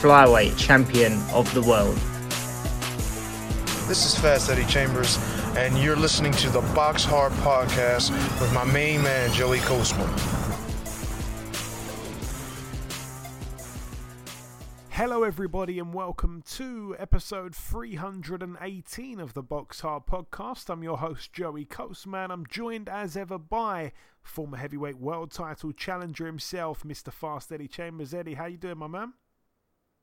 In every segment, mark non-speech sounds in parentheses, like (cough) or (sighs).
flyweight champion of the world. This is Fast Eddie Chambers, and you're listening to the Box Hard Podcast with my main man, Joey Coastman. Hello, everybody, and welcome to episode 318 of the Box Hard Podcast. I'm your host, Joey Coastman. I'm joined as ever by former heavyweight world title challenger himself, Mr. Fast Eddie Chambers. Eddie, how you doing, my man?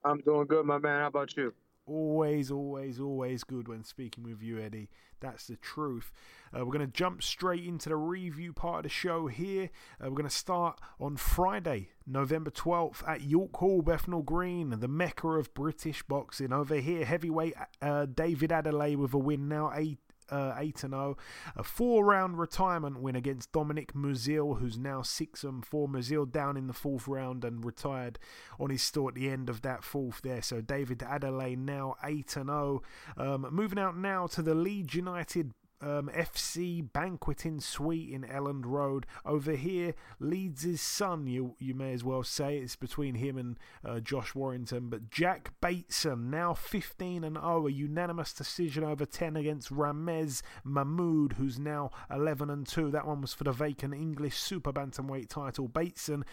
I'm doing good, my man. How about you? Always, always, always good when speaking with you, Eddie. That's the truth. Uh, we're going to jump straight into the review part of the show here. Uh, we're going to start on Friday, November 12th at York Hall, Bethnal Green, the mecca of British boxing. Over here, heavyweight uh, David Adeleye with a win now, eight, uh, 8 0. A four round retirement win against Dominic Muzil, who's now 6 and 4. Muzil down in the fourth round and retired on his store at the end of that fourth there. So David Adeleye now 8 0. Um, moving out now to the Leeds United um, FC banqueting suite in Elland Road. Over here, Leeds' son, you you may as well say it's between him and uh, Josh Warrington. But Jack Bateson, now 15 and 0, a unanimous decision over 10 against Ramez Mahmoud, who's now 11 and 2. That one was for the vacant English super bantamweight title. Bateson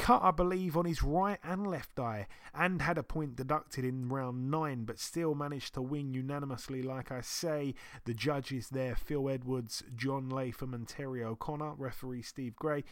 cut, I believe, on his right and left eye, and had a point deducted in round 9, but still managed to win unanimously, like I say. The judges there Phil Edwards, John Latham, and Terry O'Connor, referee Steve Gray.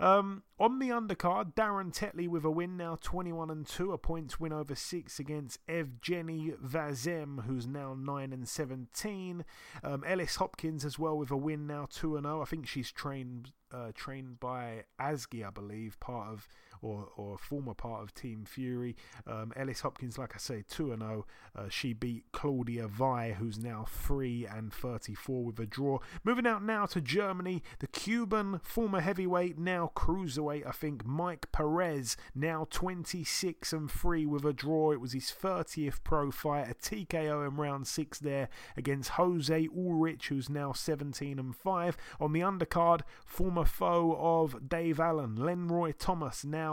Um, on the undercard, Darren Tetley with a win now 21 and 2, a points win over 6 against Evgeny Vazem, who's now 9 and 17. Um, Ellis Hopkins as well with a win now 2 and 0. I think she's trained uh, trained by Asgi, I believe, part of or or former part of Team Fury. Um, Ellis Hopkins, like I say, two and zero. Uh, she beat Claudia Vi, who's now three and thirty four with a draw. Moving out now to Germany, the Cuban former heavyweight, now cruiserweight, I think Mike Perez, now twenty six and three with a draw. It was his thirtieth pro fight, a TKO in round six there against Jose Ulrich, who's now seventeen and five. On the undercard, former foe of Dave Allen, Lenroy Thomas, now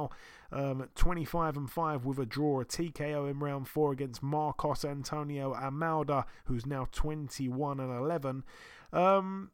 um, 25 and 5 with a draw, a TKO in round 4 against Marcos Antonio Amalda, who's now 21 and 11. Um,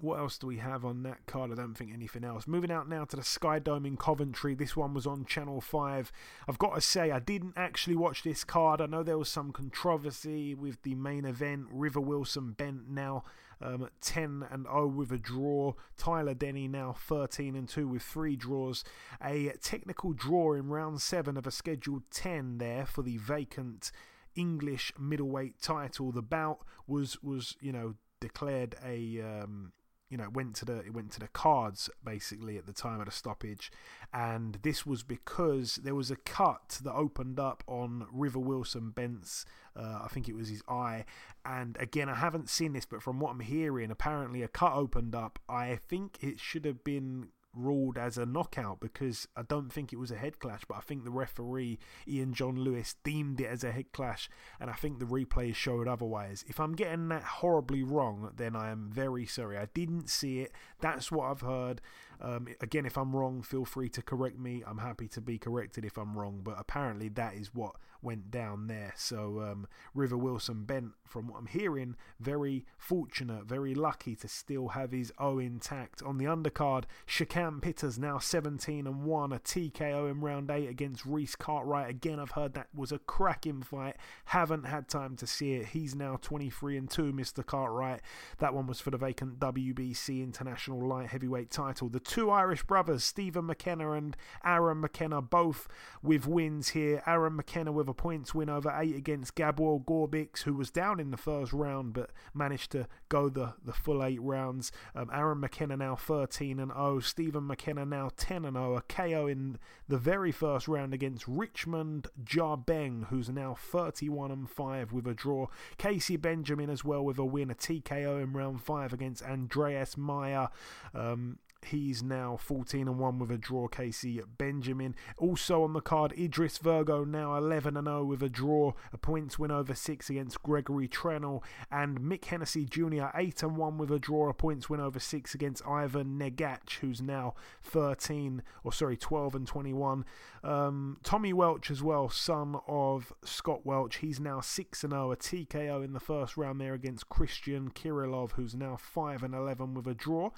what else do we have on that card? I don't think anything else. Moving out now to the Sky Dome in Coventry. This one was on Channel 5. I've got to say, I didn't actually watch this card. I know there was some controversy with the main event. River Wilson bent now um, 10 and 0 with a draw. Tyler Denny now 13 and 2 with three draws. A technical draw in round 7 of a scheduled 10 there for the vacant English middleweight title. The bout was was you know declared a um, you know, it went to the it went to the cards basically at the time of the stoppage, and this was because there was a cut that opened up on River Wilson Bent's, uh, I think it was his eye, and again I haven't seen this, but from what I'm hearing, apparently a cut opened up. I think it should have been ruled as a knockout because I don't think it was a head clash, but I think the referee Ian John Lewis deemed it as a head clash, and I think the replay showed otherwise. If I'm getting that horribly wrong, then I am very sorry. I didn't see it. That's what I've heard. Um, again, if I'm wrong, feel free to correct me. I'm happy to be corrected if I'm wrong, but apparently that is what went down there. So um, River Wilson bent, from what I'm hearing, very fortunate, very lucky to still have his O intact. On the undercard, Shakan Pitters now 17 and 1, a TKO in round 8 against Reese Cartwright. Again, I've heard that was a cracking fight. Haven't had time to see it. He's now 23 and 2, Mr. Cartwright. That one was for the vacant WBC International Light Heavyweight title. The two Irish brothers, Stephen McKenna and Aaron McKenna, both with wins here. Aaron McKenna with a points win over eight against Gabor Gorbix, who was down in the first round but managed to go the, the full eight rounds. Um, Aaron McKenna now 13 and 0. Stephen McKenna now 10 and 0. A KO in the very first round against Richmond Jarbeng, who's now 31 and 5 with a draw. Casey Benjamin as well with a win, a TKO in round 5 against Andreas Meyer. Um, He's now 14 and 1 with a draw. Casey Benjamin. Also on the card, Idris Virgo now 11 and 0 with a draw. A points win over 6 against Gregory Trennell. And Mick Hennessy Jr. 8 and 1 with a draw. A points win over 6 against Ivan Negach, who's now 13, or sorry, 12 and 21. Um, Tommy Welch as well, son of Scott Welch. He's now 6 and 0. A TKO in the first round there against Christian Kirillov, who's now 5 and 11 with a draw.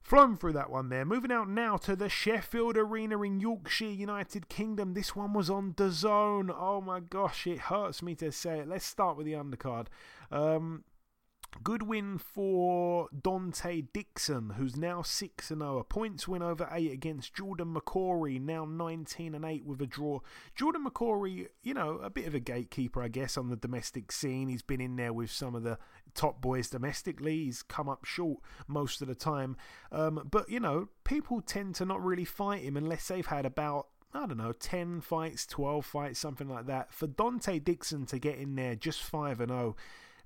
Flown through that one there. Moving out now to the Sheffield Arena in Yorkshire, United Kingdom. This one was on DAZN. Oh my gosh, it hurts me to say it. Let's start with the undercard. Um, Good win for Dante Dixon, who's now 6 0. A points win over 8 against Jordan McCorry, now 19 and 8 with a draw. Jordan McCorry, you know, a bit of a gatekeeper, I guess, on the domestic scene. He's been in there with some of the top boys domestically. He's come up short most of the time. Um, but, you know, people tend to not really fight him unless they've had about I don't know, 10 fights, 12 fights, something like that. For Dante Dixon to get in there just 5 and 0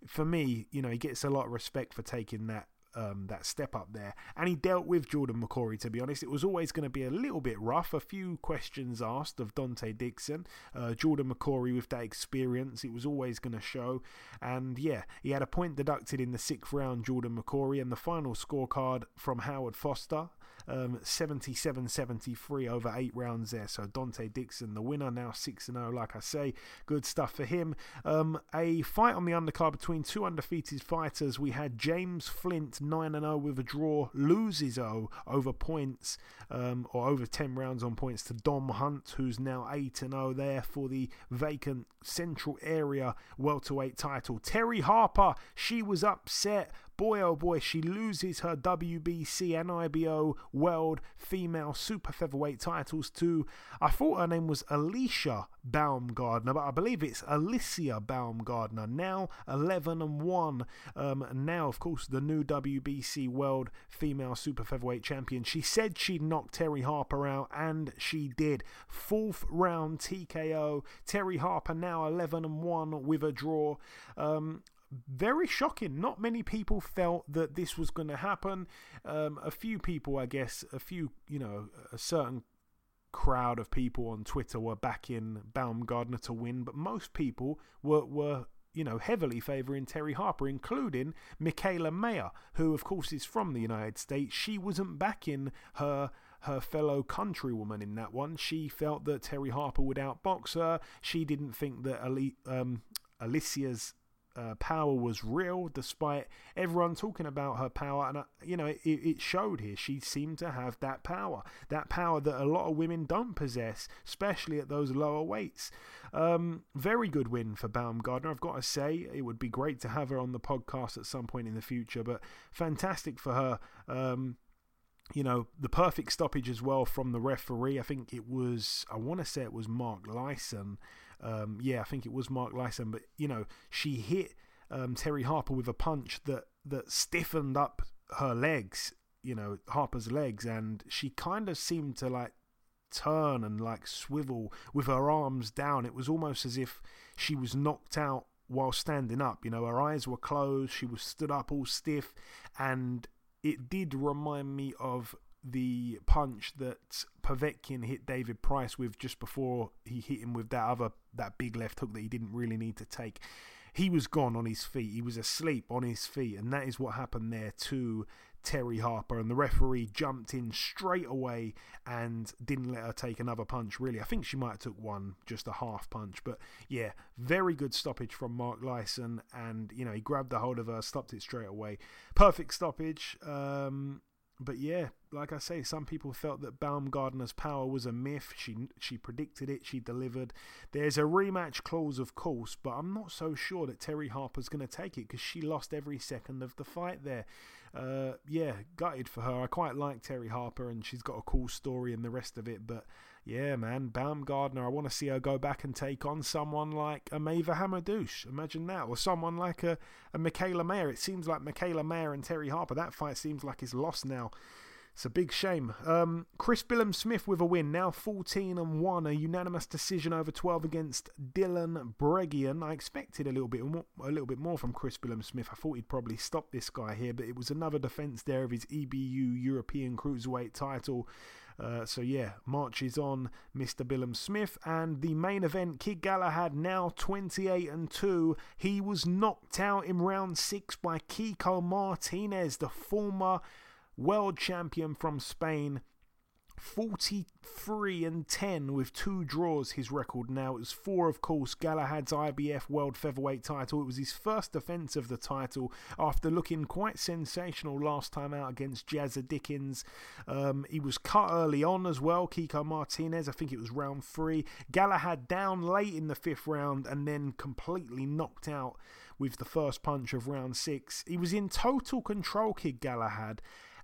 for me, you know, he gets a lot of respect for taking that um, that step up there. And he dealt with Jordan McCorry, to be honest. It was always going to be a little bit rough. A few questions asked of Dante Dixon. Uh, Jordan McCorry, with that experience, it was always going to show. And yeah, he had a point deducted in the sixth round, Jordan McCorry. And the final scorecard from Howard Foster um, 77 73 over eight rounds there. So Dante Dixon, the winner, now 6 0, like I say. Good stuff for him. Um, a fight on the undercard between two undefeated fighters. We had James Flint, 9 0 with a draw, loses 0 over points, um, or over 10 rounds on points to Dom Hunt, who's now 8 0 there for the vacant Central Area welterweight title. Terri Harper, she was upset boy oh boy, she loses her WBC and IBO World Female Super Featherweight titles to, I thought her name was Alicia Baumgardner, but I believe it's Alicia Baumgardner. Now 11 and 1. Um, now, of course, the new WBC World Female Super Featherweight Champion. She said she'd knock Terri Harper out, and she did. Fourth round TKO. Terri Harper now 11 and 1 with a draw. Um, very shocking. Not many people felt that this was going to happen. Um, a few people, I guess, a few, you know, a certain crowd of people on Twitter were backing Baumgardner to win, but most people were, were you know, heavily favouring Terri Harper, including Mikaela Mayer, who, of course, is from the United States. She wasn't backing her her fellow countrywoman in that one. She felt that Terri Harper would outbox her. She didn't think that Ali, um, Alicia's uh, power was real, despite everyone talking about her power. And, uh, you know, it, it, showed here. She seemed to have that power, that power that a lot of women don't possess, especially at those lower weights. Um, very good win for Baumgardner, I've got to say. It would be great to have her on the podcast at some point in the future, but fantastic for her. Um, you know, the perfect stoppage as well from the referee. I think it was, I want to say it was Mark Lyson um, yeah, I think it was Mark Lyson, but you know, she hit um, Terri Harper with a punch that that stiffened up her legs, you know, Harper's legs, and she kind of seemed to like turn and like swivel with her arms down. It was almost as if she was knocked out while standing up. You know, her eyes were closed, she was stood up all stiff, and it did remind me of the punch that Povetkin hit David Price with just before he hit him with that other that big left hook that he didn't really need to take. He was gone on his feet. He was asleep on his feet, and that is what happened there to Terri Harper. And the referee jumped in straight away and didn't let her take another punch. Really, I think she might have took one, just a half punch. But yeah, very good stoppage from Mark Lyson, and you know he grabbed the hold of her, stopped it straight away. Perfect stoppage. Um, but yeah, like I say, some people felt that Baumgardner's power was a myth. She she predicted it, she delivered. There's a rematch clause, of course, but I'm not so sure that Terri Harper's going to take it because she lost every second of the fight there. Uh, yeah, gutted for her. I quite like Terri Harper, and she's got a cool story and the rest of it, but yeah, man, Baumgardner, I want to see her go back and take on someone like a Maïva Hamadouche. Imagine that. Or someone like a, a Mikaela Mayer. It seems like Mikaela Mayer and Terri Harper, that fight seems like it's lost now. It's a big shame. Um, Chris Billam-Smith with a win, now 14 and 1, a unanimous decision over 12 against Dylan Bregeon. I expected a little bit more, a little bit more from Chris Billam-Smith. I thought he'd probably stop this guy here, but it was another defense there of his EBU European Cruiserweight title. Uh, so yeah, marches on Mr. Billam-Smith and the main event. Kid Galahad now 28 and 2. He was knocked out in round six by Kiko Martinez, the former world champion from Spain. 43 and 10 with two draws. His record now it was four of course. Galahad's ibf world featherweight title. It was his first defense of the title after looking quite sensational last time out against jazza dickens. Um, he was cut early on as well kiko martinez. I think it was round three. Galahad down late in the fifth round and then completely knocked out with the first punch of round six. He was in total control kid galahad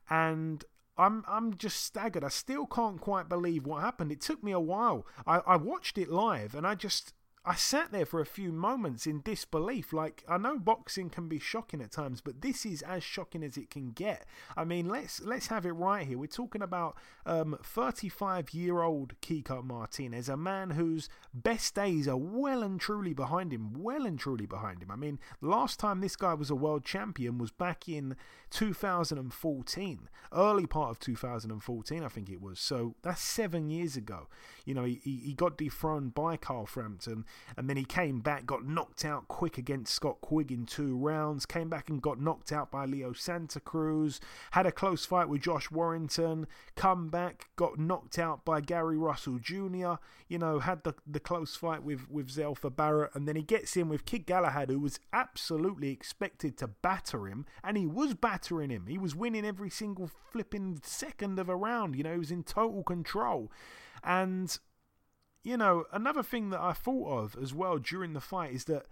and I'm I'm just staggered. I still can't quite believe what happened. It took me a while. I, I watched it live and I just I sat there for a few moments in disbelief. Like, I know boxing can be shocking at times, but this is as shocking as it can get. I mean, let's let's have it right here. We're talking about 35 um, year old Kiko Martinez, a man whose best days are well and truly behind him. Well and truly behind him. I mean, last time this guy was a world champion was back in 2014, early part of 2014, I think it was. So that's seven years ago. You know, he, he got dethroned by Carl Frampton and then he came back, got knocked out quick against Scott Quigg in two rounds, came back and got knocked out by Leo Santa Cruz, had a close fight with Josh Warrington, come back, got knocked out by Gary Russell Jr., you know, had the, the close fight with, with Zelfa Barrett, and then he gets in with Kid Galahad, who was absolutely expected to batter him, and he was battering him. He was winning every single flipping second of a round, you know, he was in total control. And you know, another thing that I thought of as well during the fight is that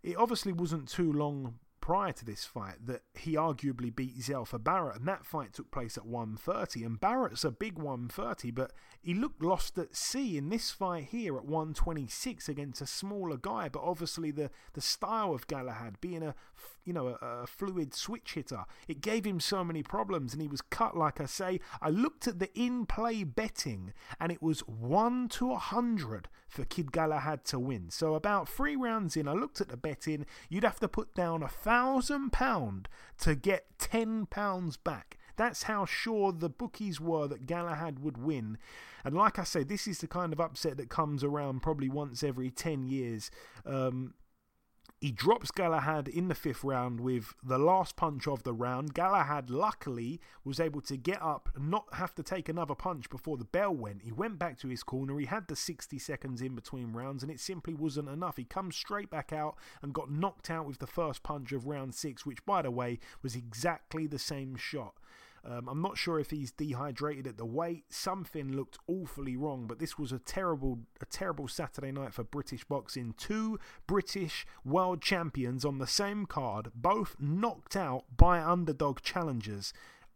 it obviously wasn't too long prior to this fight that he arguably beat Zelfa Barrett, and that fight took place at 130. And Barrett's a big 130, but he looked lost at sea in this fight here at 126 against a smaller guy. But obviously, the, the style of Galahad being a you know a, a fluid switch hitter, it gave him so many problems, and he was cut. Like I say, I looked at the in-play betting, and it was one to hundred for Kid Galahad to win. So about three rounds in, I looked at the betting. You'd have to put down a thousand pound to get ten pounds back. That's how sure the bookies were that Galahad would win. And like I say, this is the kind of upset that comes around probably once every 10 years. Um, he drops Galahad in the fifth round with the last punch of the round. Galahad, luckily, was able to get up and not have to take another punch before the bell went. He went back to his corner. He had the 60 seconds in between rounds, and it simply wasn't enough. He comes straight back out and got knocked out with the first punch of round six, which, by the way, was exactly the same shot. Um, I'm not sure if he's dehydrated at the weight. Something looked awfully wrong, but this was a terrible, a terrible Saturday night for British boxing. Two British world champions on the same card, both knocked out by underdog challengers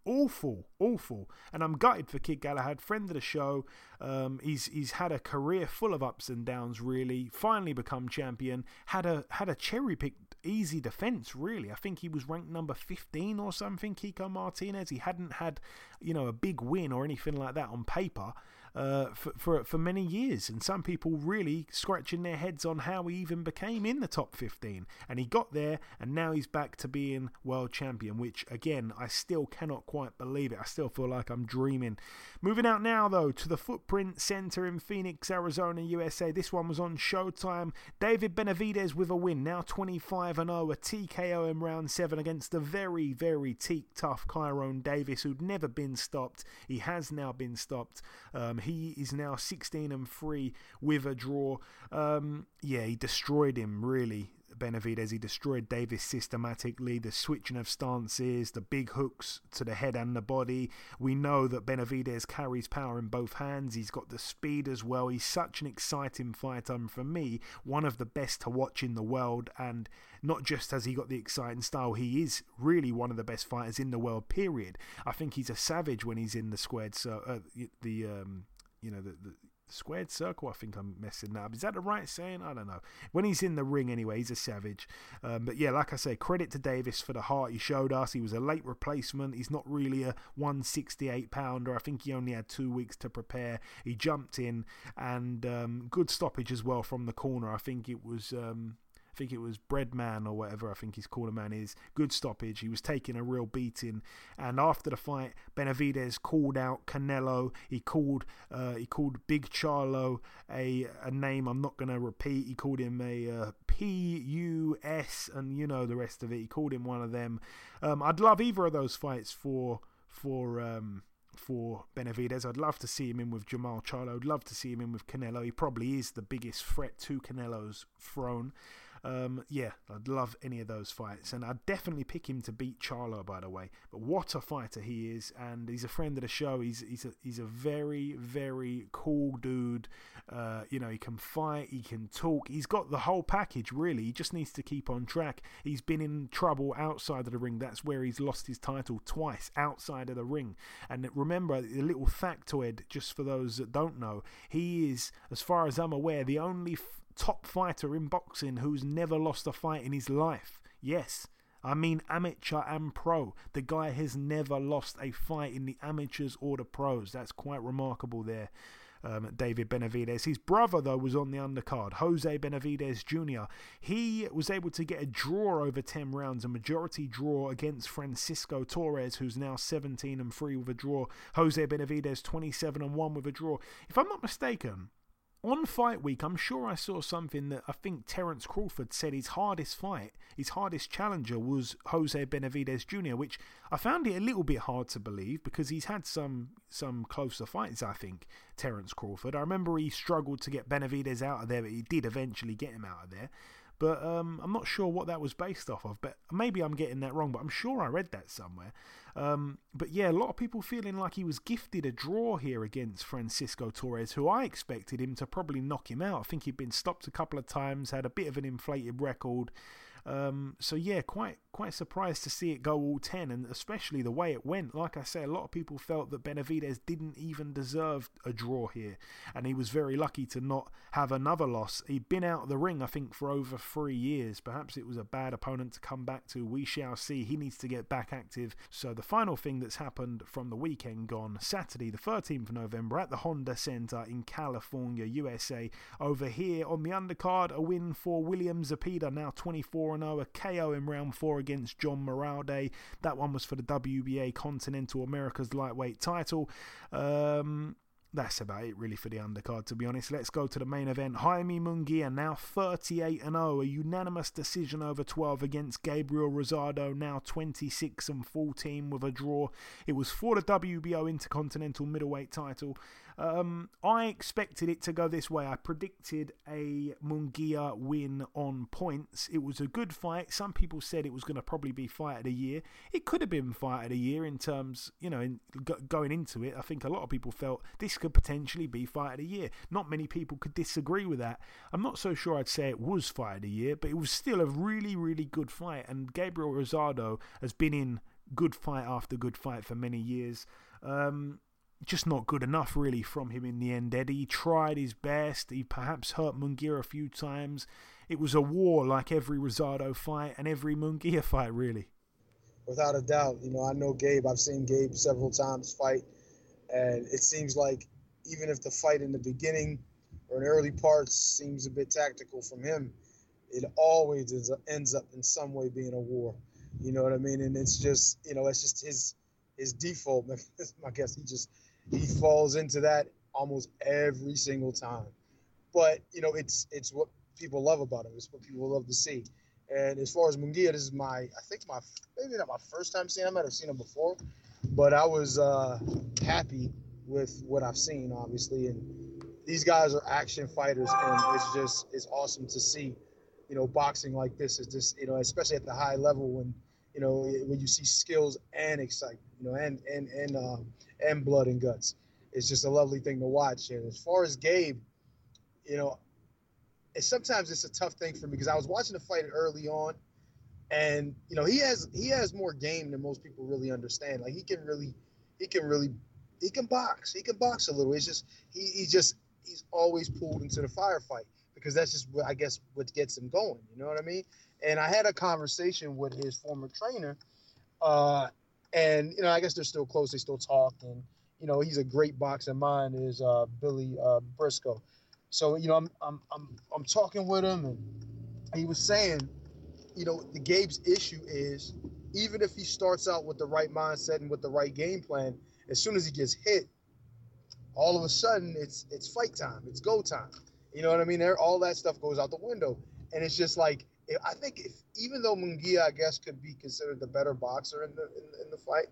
awful, awful. And I'm gutted for Kid Galahad, friend of the show. Um, he's he's had a career full of ups and downs. Really, finally become champion. Had a had a cherry picked easy defense, really. I think he was ranked number 15 or something, Kiko Martinez. He hadn't had, you know, a big win or anything like that on paper uh, for, for, for many years. And some people really scratching their heads on how he even became in the top 15. And he got there, and now he's back to being world champion, which, again, I still cannot quite believe it. I still feel like I'm dreaming. Moving out now, though, to the Footprint Center in Phoenix, Arizona, USA. This one was on Showtime. David Benavidez with a win, now 25 0, a TKO in round 7 against the very, very teak tough Kyrone Davis, who'd never been stopped. He has now been stopped. Um, he is now 16 and 3 with a draw. Um, yeah, he destroyed him, really. Benavidez. He destroyed Davis systematically. The switching of stances, the big hooks to the head and the body. We know that Benavidez carries power in both hands. He's got the speed as well. He's such an exciting fighter. And for me, one of the best to watch in the world. And not just has he got the exciting style, he is really one of the best fighters in the world. Period. I think he's a savage when he's in the squared so uh, the um you know the, the squared circle. I think I'm messing that up. Is that the right saying? I don't know. When he's in the ring, anyway, he's a savage. Um, but yeah, like I say, credit to Davis for the heart he showed us. He was a late replacement. He's not really a 168 pounder. I think he only had two weeks to prepare. He jumped in and um, good stoppage as well from the corner. I think it was. Um, think it was Breadman or whatever I think his corner man is. Good stoppage. He was taking a real beating. And after the fight, Benavidez called out Canelo. He called uh, he called Big Charlo a a name I'm not going to repeat. He called him a uh, P U S and you know the rest of it. He called him one of them. Um, I'd love either of those fights for for. Um, for Benavidez. I'd love to see him in with Jermall Charlo. I'd love to see him in with Canelo. He probably is the biggest threat to Canelo's throne. Um, yeah, I'd love any of those fights, and I'd definitely pick him to beat Charlo. By the way, but what a fighter he is, and he's a friend of the show. He's he's a, he's a very very cool dude. Uh, you know, he can fight, he can talk, he's got the whole package. Really, he just needs to keep on track. He's been in trouble outside of the ring. That's where he's lost his title twice outside of the ring. And remember, a little factoid, just for those that don't know, he is, as far as I'm aware, the only top fighter in boxing who's never lost a fight in his life. Yes, I mean amateur and pro. The guy has never lost a fight in the amateurs or the pros. That's quite remarkable there. Um, David Benavidez. His brother, though, was on the undercard, Jose Benavidez Jr. He was able to get a draw over 10 rounds, a majority draw against Francisco Torres, who's now 17 and 3 with a draw. Jose Benavidez 27 and 1 with a draw. If I'm not mistaken, on fight week, I'm sure I saw something that I think Terence Crawford said his hardest fight, his hardest challenger was Jose Benavidez Jr., which I found it a little bit hard to believe because he's had some some closer fights, I think, Terence Crawford. I remember he struggled to get Benavidez out of there, but he did eventually get him out of there. But um, I'm not sure what that was based off of. But maybe I'm getting that wrong. But I'm sure I read that somewhere. Um, but yeah, a lot of people feeling like he was gifted a draw here against Francisco Torres, who I expected him to probably knock him out. I think he'd been stopped a couple of times, had a bit of an inflated record. Um, so yeah, quite quite surprised to see it go all ten, and especially the way it went. Like I say, a lot of people felt that Benavidez didn't even deserve a draw here, and he was very lucky to not have another loss. He'd been out of the ring, I think, for over three years. Perhaps it was a bad opponent to come back to. We shall see. He needs to get back active. So the final thing that's happened from the weekend gone, Saturday, the 13th of November, at the Honda Center in California, USA. Over here on the undercard, a win for William Zepeda, now 24 0, a KO in round four against John Moralde. That one was for the WBA Continental America's lightweight title. Um, that's about it really for the undercard to be honest. Let's go to the main event. Jaime Munguia now 38 and 0, a unanimous decision over 12 against Gabriel Rosado now 26 and 14 with a draw. It was for the WBO Intercontinental Middleweight title. Um, I expected it to go this way. I predicted a Munguia win on points. It was a good fight. Some people said it was going to probably be fight of the year. It could have been fight of the year in terms, you know, in, going into it. I think a lot of people felt this could potentially be fight of the year. Not many people could disagree with that. I'm not so sure I'd say it was fight of the year, but it was still a really, really good fight. And Gabriel Rosado has been in good fight after good fight for many years. Um, just not good enough, really, from him in the end. Eddie tried his best. He perhaps hurt Munguia a few times. It was a war like every Rosado fight and every Munguia (laughs) fight, really. Without a doubt. You know, I know Gabe. I've seen Gabe several times fight. And it seems like even if the fight in the beginning or in early parts seems a bit tactical from him, it always ends up in some way being a war. You know what I mean? And it's just, you know, it's just his his default. (laughs) I guess he just he falls into that almost every single time. But you know, it's it's what people love about him. It's what people love to see. And as far as Munguia, this is my I think my maybe not my first time seeing him. I might have seen him before, but I was uh, happy with what I've seen, obviously. And these guys are action fighters, and it's just it's awesome to see you know, boxing like this is just, you know, especially at the high level when, you know, when you see skills and excitement, you know, and and and um, and blood and guts. It's just a lovely thing to watch. And as far as Gabe, you know, and sometimes it's a tough thing for me because I was watching the fight early on, and you know, he has he has more game than most people really understand. Like he can really, he can really, he can box. He can box a little. It's just he he just he's always pulled into the firefight because that's just what I guess what gets him going. You know what I mean? And I had a conversation with his former trainer, uh, and you know I guess they're still close. They still talk, and you know he's a great boxer. Mine is uh, Billy uh, Briscoe. So you know I'm I'm I'm I'm talking with him, and he was saying, you know, the Gabe's issue is even if he starts out with the right mindset and with the right game plan, as soon as he gets hit, all of a sudden it's it's fight time, it's go time. You know what I mean? There, all that stuff goes out the window, and it's just like I think if even though Munguia, I guess, could be considered the better boxer in the in, in the fight,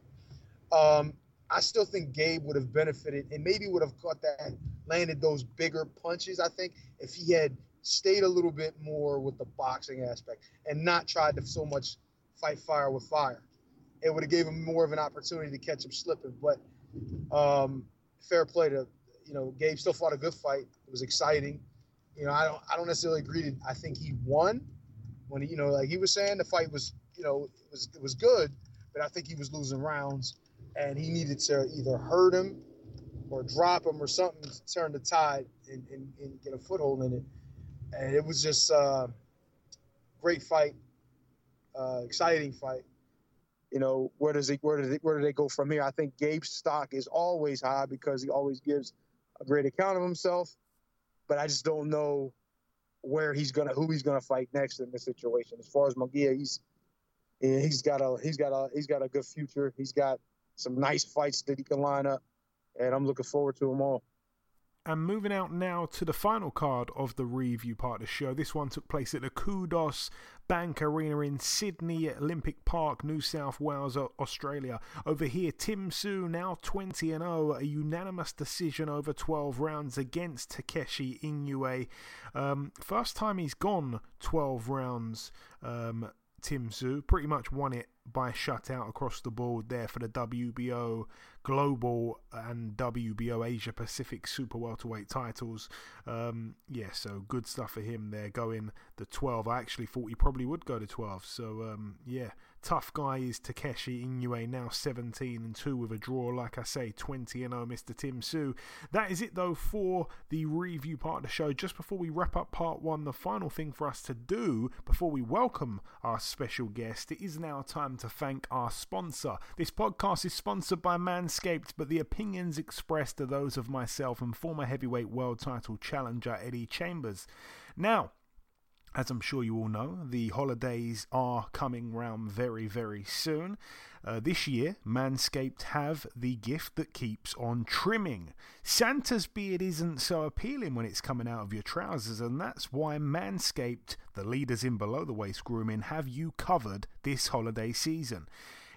um, I still think Gabe would have benefited and maybe would have caught that, landed those bigger punches. I think if he had stayed a little bit more with the boxing aspect and not tried to so much fight fire with fire, it would have gave him more of an opportunity to catch him slipping. But um, fair play to you know Gabe still fought a good fight. It was exciting. You know I don't I don't necessarily agree. To, I think he won when he you know like he was saying the fight was you know it was it was good, but I think he was losing rounds and he needed to either hurt him or drop him or something to turn the tide and, and, and get a foothold in it. And it was just uh, great fight, uh, exciting fight. You know, where does he where does he, where do they go from here? I think Gabe's stock is always high because he always gives a great account of himself. But I just don't know where he's gonna who he's gonna fight next in this situation. As far as Munguia, he's he's got a he's got a he's got a good future. He's got some nice fights that he can line up, and I'm looking forward to them all. And moving out now to the final card of the review part of the show. This one took place at the Kudos Bank Arena in Sydney Olympic Park, New South Wales, Australia. Over here, Tim Tszyu now 20 and 0, a unanimous decision over 12 rounds against Takeshi Inoue. Um, first time he's gone 12 rounds. Um, Tim Tszyu pretty much won it by shutout across the board there for the WBO Global and WBO Asia Pacific Super Welterweight titles. Um, yeah, so good stuff for him there going the 12. I actually thought he probably would go to 12. So um, yeah, tough guy is Takeshi Inoue, now 17 and 2 with a draw. Like I say, 20 and 0, Mr. Tim Tszyu. That is it though for the review part of the show. Just before we wrap up part one, the final thing for us to do before we welcome our special guest, it is now time to thank our sponsor. This podcast is sponsored by Manscaped, but the opinions expressed are those of myself and former heavyweight world title challenger Eddie Chambers. Now, as I'm sure you all know, the holidays are coming round very, very soon. Uh, this year, Manscaped have the gift that keeps on trimming. Santa's beard isn't so appealing when it's coming out of your trousers, and that's why Manscaped, the leaders in below the waist grooming, have you covered this holiday season.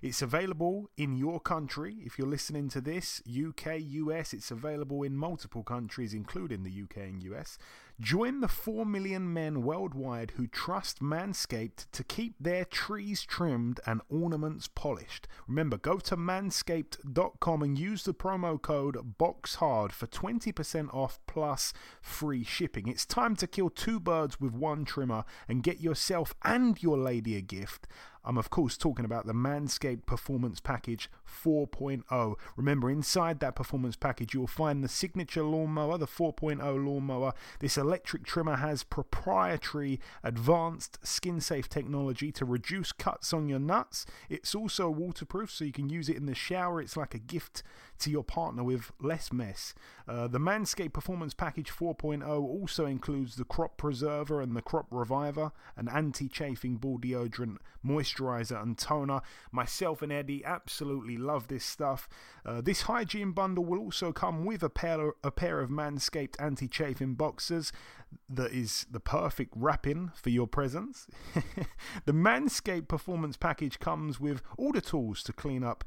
It's available in your country. If you're listening to this, UK, US, it's available in multiple countries, including the UK and US. Join the 4 million men worldwide who trust Manscaped to keep their trees trimmed and ornaments polished. Remember, go to manscaped.com and use the promo code BOXHARD for 20% off plus free shipping. It's time to kill two birds with one trimmer and get yourself and your lady a gift. I'm, of course, talking about the Manscaped Performance Package 4.0. Remember, inside that performance package, you'll find the signature lawnmower, the 4.0 lawnmower. This electric trimmer has proprietary advanced skin safe technology to reduce cuts on your nuts. It's also waterproof, so you can use it in the shower. It's like a gift to your partner with less mess. Uh, the Manscaped Performance Package 4.0 also includes the Crop Preserver and the Crop Reviver, an anti chafing ball deodorant, moisturizer, and toner. Myself and Eddie absolutely love this stuff. Uh, this hygiene bundle will also come with a pair, a pair of Manscaped anti chafing boxers that is the perfect wrapping for your presents. (laughs) the Manscaped Performance Package comes with all the tools to clean up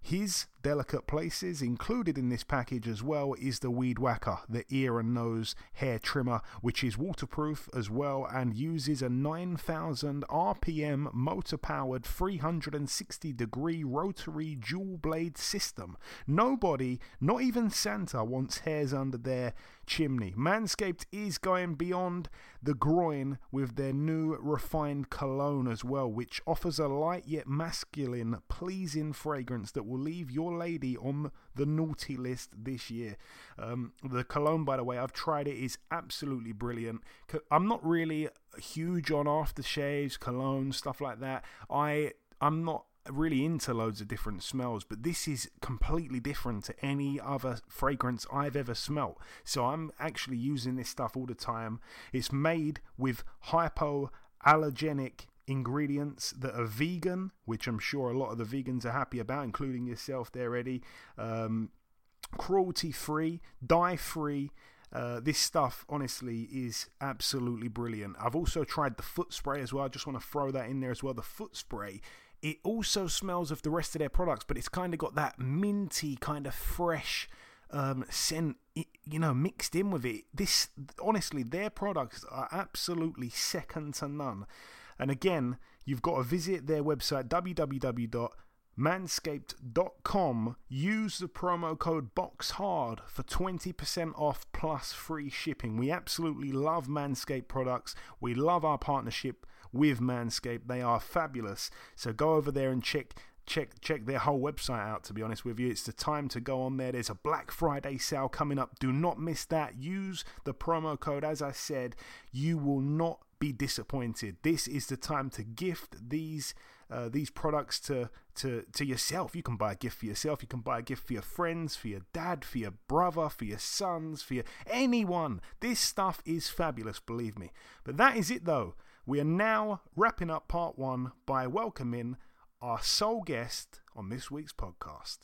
his delicate places. Included in this package as well is the Weed Whacker, the ear and nose hair trimmer, which is waterproof as well and uses a 9000 RPM motor powered 360 degree rotary dual blade system. Nobody, not even Santa, wants hairs under their chimney. Manscaped is going beyond the groin with their new refined cologne as well, which offers a light yet masculine, pleasing fragrance that will leave your lady on the naughty list this year. Um, the cologne, by the way, I've tried it, is absolutely brilliant. I'm not really huge on aftershaves, cologne, stuff like that. I I'm not really into loads of different smells, but this is completely different to any other fragrance I've ever smelt. So I'm actually using this stuff all the time. It's made with hypoallergenic ingredients that are vegan, which I'm sure a lot of the vegans are happy about, including yourself there, Eddie. Um, cruelty free, dye free. Uh, this stuff, honestly, is absolutely brilliant. I've also tried the foot spray as well. I just want to throw that in there as well. The foot spray it also smells of the rest of their products, but it's kind of got that minty, kind of fresh um, scent, you know, mixed in with it. This, honestly, their products are absolutely second to none. And again, you've got to visit their website www.manscaped.com. Use the promo code BOXHARD for 20% off plus free shipping. We absolutely love Manscaped products. We love our partnership with Manscaped. They are fabulous. So go over there and check check check their whole website out to be honest with you it's the time to go on there there's a black friday sale coming up do not miss that use the promo code as i said you will not be disappointed. This is the time to gift these uh, these products to, to to yourself. You can buy a gift for yourself. You can buy a gift for your friends for your dad for your brother for your sons for your anyone. This stuff is fabulous believe me. But that is it though. We are now wrapping up part one by welcoming our sole guest on this week's podcast.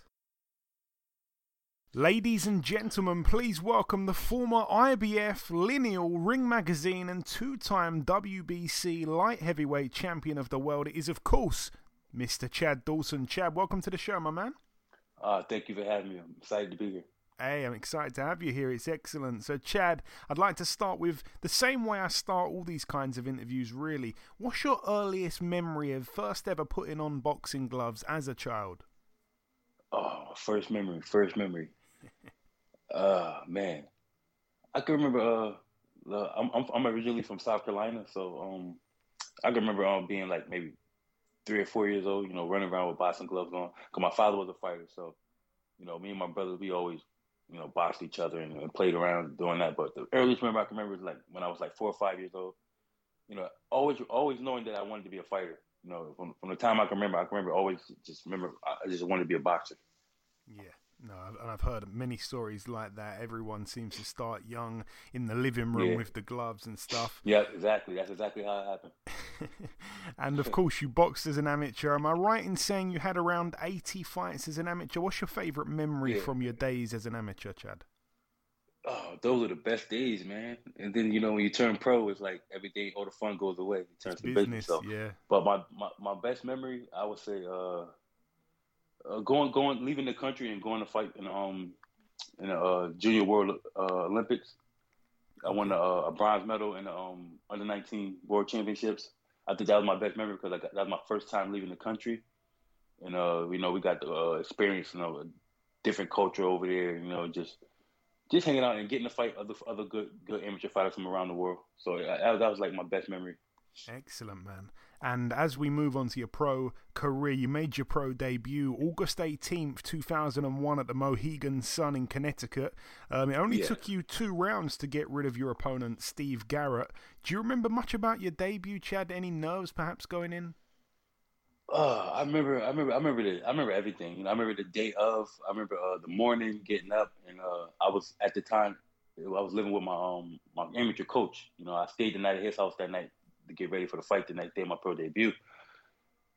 Ladies and gentlemen, please welcome the former IBF, Lineal, Ring Magazine, and two time WBC light heavyweight champion of the world. It is, of course, Mr. Chad Dawson. Chad, welcome to the show, my man. Uh, thank you for having me. I'm excited to be here. Hey, I'm excited to have you here. It's excellent. So, Chad, I'd like to start with the same way I start all these kinds of interviews, really. What's your earliest memory of first ever putting on boxing gloves as a child? Oh, first memory, first memory. Uh, man. I can remember, uh, I'm, I'm, I'm originally from South Carolina, so um, I can remember um, being like maybe three or four years old, you know, running around with boxing gloves on. Because my father was a fighter, so, you know, me and my brothers, we always you know, boxed each other and, and, played around doing that. But the earliest memory I can remember is like when I was like four or five years old. You know, always always knowing that I wanted to be a fighter. You know, from, from the time I can remember, I can remember always just remember I just wanted to be a boxer. Yeah. No, and I've heard many stories like that. Everyone seems to start young in the living room yeah. with the gloves and stuff. Yeah, exactly. That's exactly how it happened. (laughs) and of course, you boxed as an amateur. Am I right in saying you had around 80 fights as an amateur? What's your favorite memory yeah. from your days as an amateur, Chad? Oh, those are the best days, man. And then you know when you turn pro, it's like everything, all the fun goes away. It turns it's to business. business so. Yeah. But my, my my best memory, I would say, uh, uh, going going leaving the country and going to fight in um in the uh, junior world uh, Olympics. I won a, a, bronze medal in the um, under 19 world championships. I think that was my best memory because that was my first time leaving the country, and uh, you know we got the uh, experience you know a different culture over there. You know just just hanging out and getting to fight other other good good amateur fighters from around the world. So that, that was like my best memory. Excellent, man. And as we move on to your pro career, you made your pro debut August 18th, 2001, at the Mohegan Sun in Connecticut. Um, it only yeah. took you two rounds to get rid of your opponent, Steve Garrett. Do you remember much about your debut, Chad? Any nerves perhaps going in? Uh, I remember, I remember, I remember the, I remember everything. You know, I remember the day of. I remember uh, the morning, getting up, and uh, I was at the time, I was living with my um my amateur coach. You know, I stayed the night at his house that night to get ready for the fight the next day, my pro debut.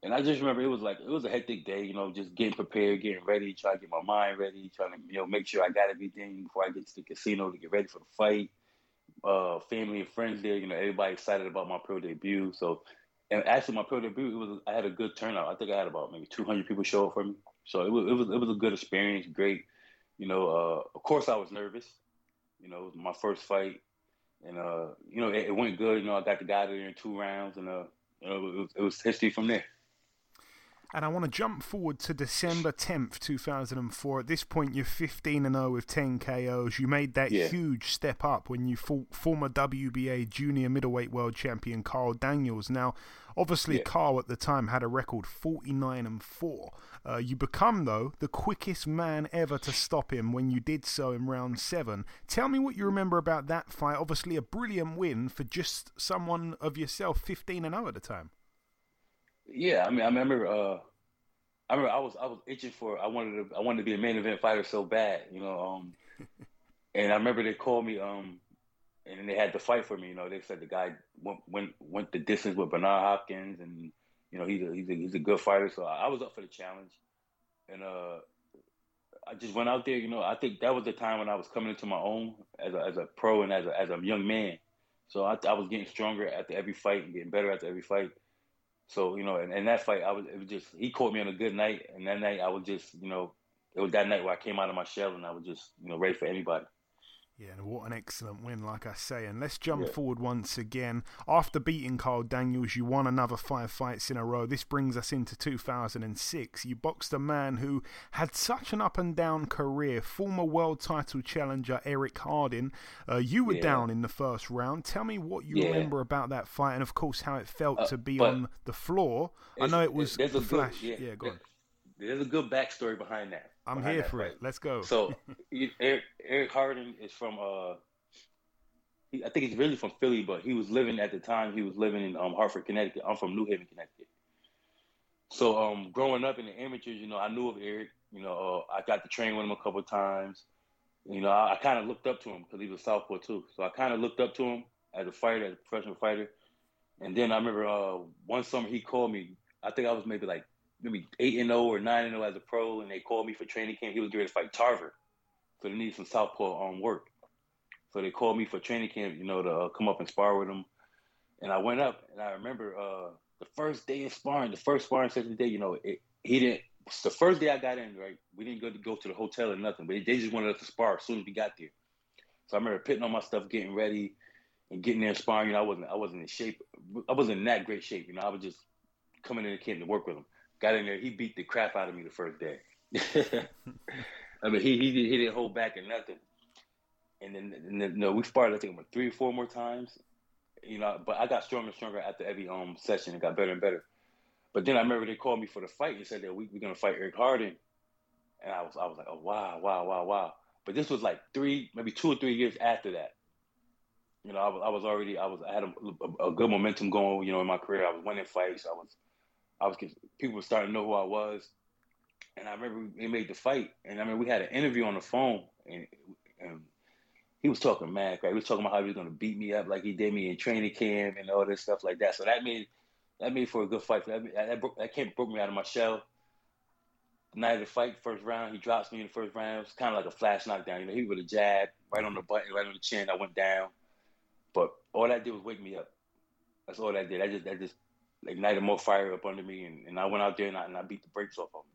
And I just remember it was like it was a hectic day, you know, just getting prepared, getting ready, trying to get my mind ready, trying to you know make sure I got everything before I get to the casino to get ready for the fight. Uh, family and friends there, you know, everybody excited about my pro debut. So, and actually, my pro debut, it was I had a good turnout. I think I had about maybe 200 people show up for me. So it was it was it was a good experience, great. You know, uh, of course I was nervous. You know, it was my first fight, and uh, you know it, it, went good. You know, I got the guy there in two rounds, and uh, you know, it was, it was history from there. And I want to jump forward to December 10th, 2004. At this point, you're 15 and 0 with 10 KOs. You made that yeah. huge step up when you fought former WBA junior middleweight world champion Carl Daniels. Now, obviously, yeah. Carl at the time had a record 49 and 4. Uh, you become, though, the quickest man ever to stop him when you did so in round seven. Tell me what you remember about that fight. Obviously, a brilliant win for just someone of yourself, 15 and 0 at the time. Yeah, I mean, I remember. Uh, I remember I was I was itching for. I wanted to. I wanted to be a main event fighter so bad, you know. Um, (laughs) and I remember they called me. Um, and they had to fight for me. You know, they said the guy went went went the distance with Bernard Hopkins, and you know he's a he's a he's a good fighter. So I was up for the challenge, and uh, I just went out there. You know, I think that was the time when I was coming into my own as a as a pro and as a as a young man. So I, I was getting stronger after every fight and getting better after every fight. So you know, and, and that fight, I was it was just he caught me on a good night, and that night I was just you know, it was that night where I came out of my shell and I was just you know ready for anybody. Yeah, and what an excellent win, like I say. And let's jump Yeah. forward once again. After beating Carl Daniels, you won another five fights in a row. This brings us into 2006. You boxed a man who had such an up and down career, former world title challenger Eric Harding. Uh, you were Yeah. down in the first round. Tell me what you Yeah. remember about that fight and, of course, how it felt Uh, to be on the floor. I know it was there's a good- flash. yeah, yeah, go on. There's a good backstory behind that. I'm here for fight. it. Let's go. So (laughs) Eric, Eric Harding is from uh, he, I think he's really from Philly, but he was living at the time. He was living in um, Hartford, Connecticut. I'm from New Haven, Connecticut. So um, growing up in the amateurs, you know, I knew of Eric. You know, uh, I got to train with him a couple of times. You know, I, I kind of looked up to him because he was southpaw too. So I kind of looked up to him as a fighter, as a professional fighter. And then I remember uh, one summer he called me. I think I was maybe like maybe eight and zero or nine and zero as a pro, and they called me for training camp. He was ready to fight Tarver, so they needed some southpaw um, work. So they called me for training camp, you know, to uh, come up and spar with him. And I went up, and I remember uh, the first day of sparring, the first sparring session the day, you know, it, he didn't. The first day I got in, right, we didn't go to go to the hotel or nothing, but they just wanted us to spar as soon as we got there. So I remember putting on my stuff, getting ready, and getting there and sparring. You know, I wasn't I wasn't in shape. I wasn't in that great shape. You know, I was just coming in the camp to work with him. Got in there, he beat the crap out of me the first day. (laughs) I mean, he he, he didn't hold back or nothing. And then, and then no, we sparred I think three or four more times. You know, but I got stronger and stronger after every um session. It got better and better. But then I remember they called me for the fight and said that we, we're gonna fight Eric Harding, and I was I was like, oh wow, wow, wow, wow. But this was like three, maybe two or three years after that. You know, I was I was already I was I had a, a good momentum going. You know, in my career, I was winning fights. I was I was people were starting to know who I was, and I remember they made the fight, and I mean we had an interview on the phone, and, and he was talking mad? He was talking about how he was going to beat me up like he did me in training camp and all this stuff like that. So that made that made for a good fight. That that, broke, that broke me out of my shell. The night of the fight, first round, he drops me in the first round. It was kind of like a flash knockdown. You know, he with a jab right on the button, right on the chin. I went down, but all that did was wake me up. That's all that did. I just that just ignited more fire up under me, and, and I went out there and I, and I beat the brakes off of him.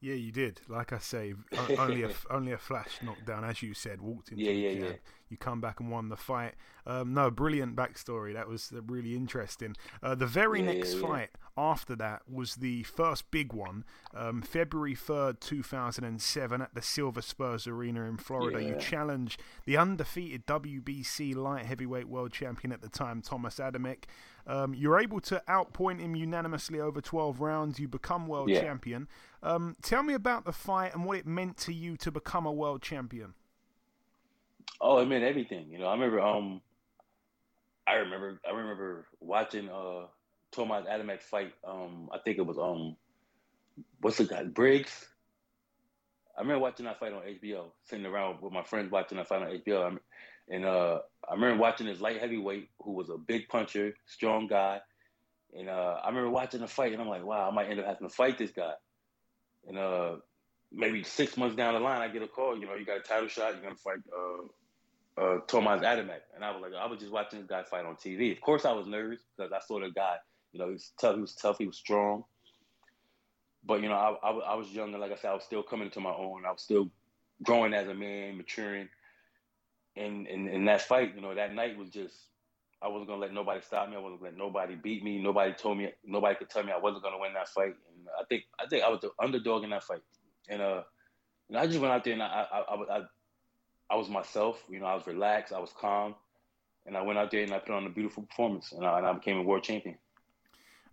Yeah, you did. Like I say, (laughs) only a only a flash knockdown, as you said. Walked into Yeah, the yeah, yeah. You come back and won the fight. Um, no, brilliant backstory. That was uh, really interesting. Uh, the very Yeah, next yeah, yeah. fight after that was the first big one, um, February third, two thousand and seven, at the Silver Spurs Arena in Florida. You challenge the undefeated WBC light heavyweight world champion at the time, Thomas Adamek. Um, you're able to outpoint him unanimously over 12 rounds. You become world champion. Um, tell me about the fight and what it meant to you to become a world champion. Oh, it meant everything. You know, I remember. Um, I remember. I remember watching uh Thomas Adamek fight. Um, I think it was um, what's the guy Briggs. I remember watching that fight on HBO, sitting around with my friends watching that fight on HBO. And uh, I remember watching this light heavyweight who was a big puncher, strong guy. And uh, I remember watching the fight, and I'm like, wow, I might end up having to fight this guy. And uh, maybe six months down the line, I get a call. You know, you got a title shot. You're gonna fight uh, uh, Tomas Adamek. And I was like, I was just watching this guy fight on TV. Of course, I was nervous because I saw the guy. You know, he was tough. He was tough. He was strong. but you know, I, I, I was younger. Like I said, I was still coming to my own. I was still growing as a man, maturing. And in in that fight, you know, that night was just I wasn't gonna let nobody stop me. I wasn't gonna let nobody beat me. Nobody told me nobody could tell me I wasn't gonna win that fight. And I think I think I was the underdog in that fight. And uh, know, I just went out there and I I, I, I I was myself. You know, I was relaxed. I was calm, and I went out there and I put on a beautiful performance, and I, and I became a world champion.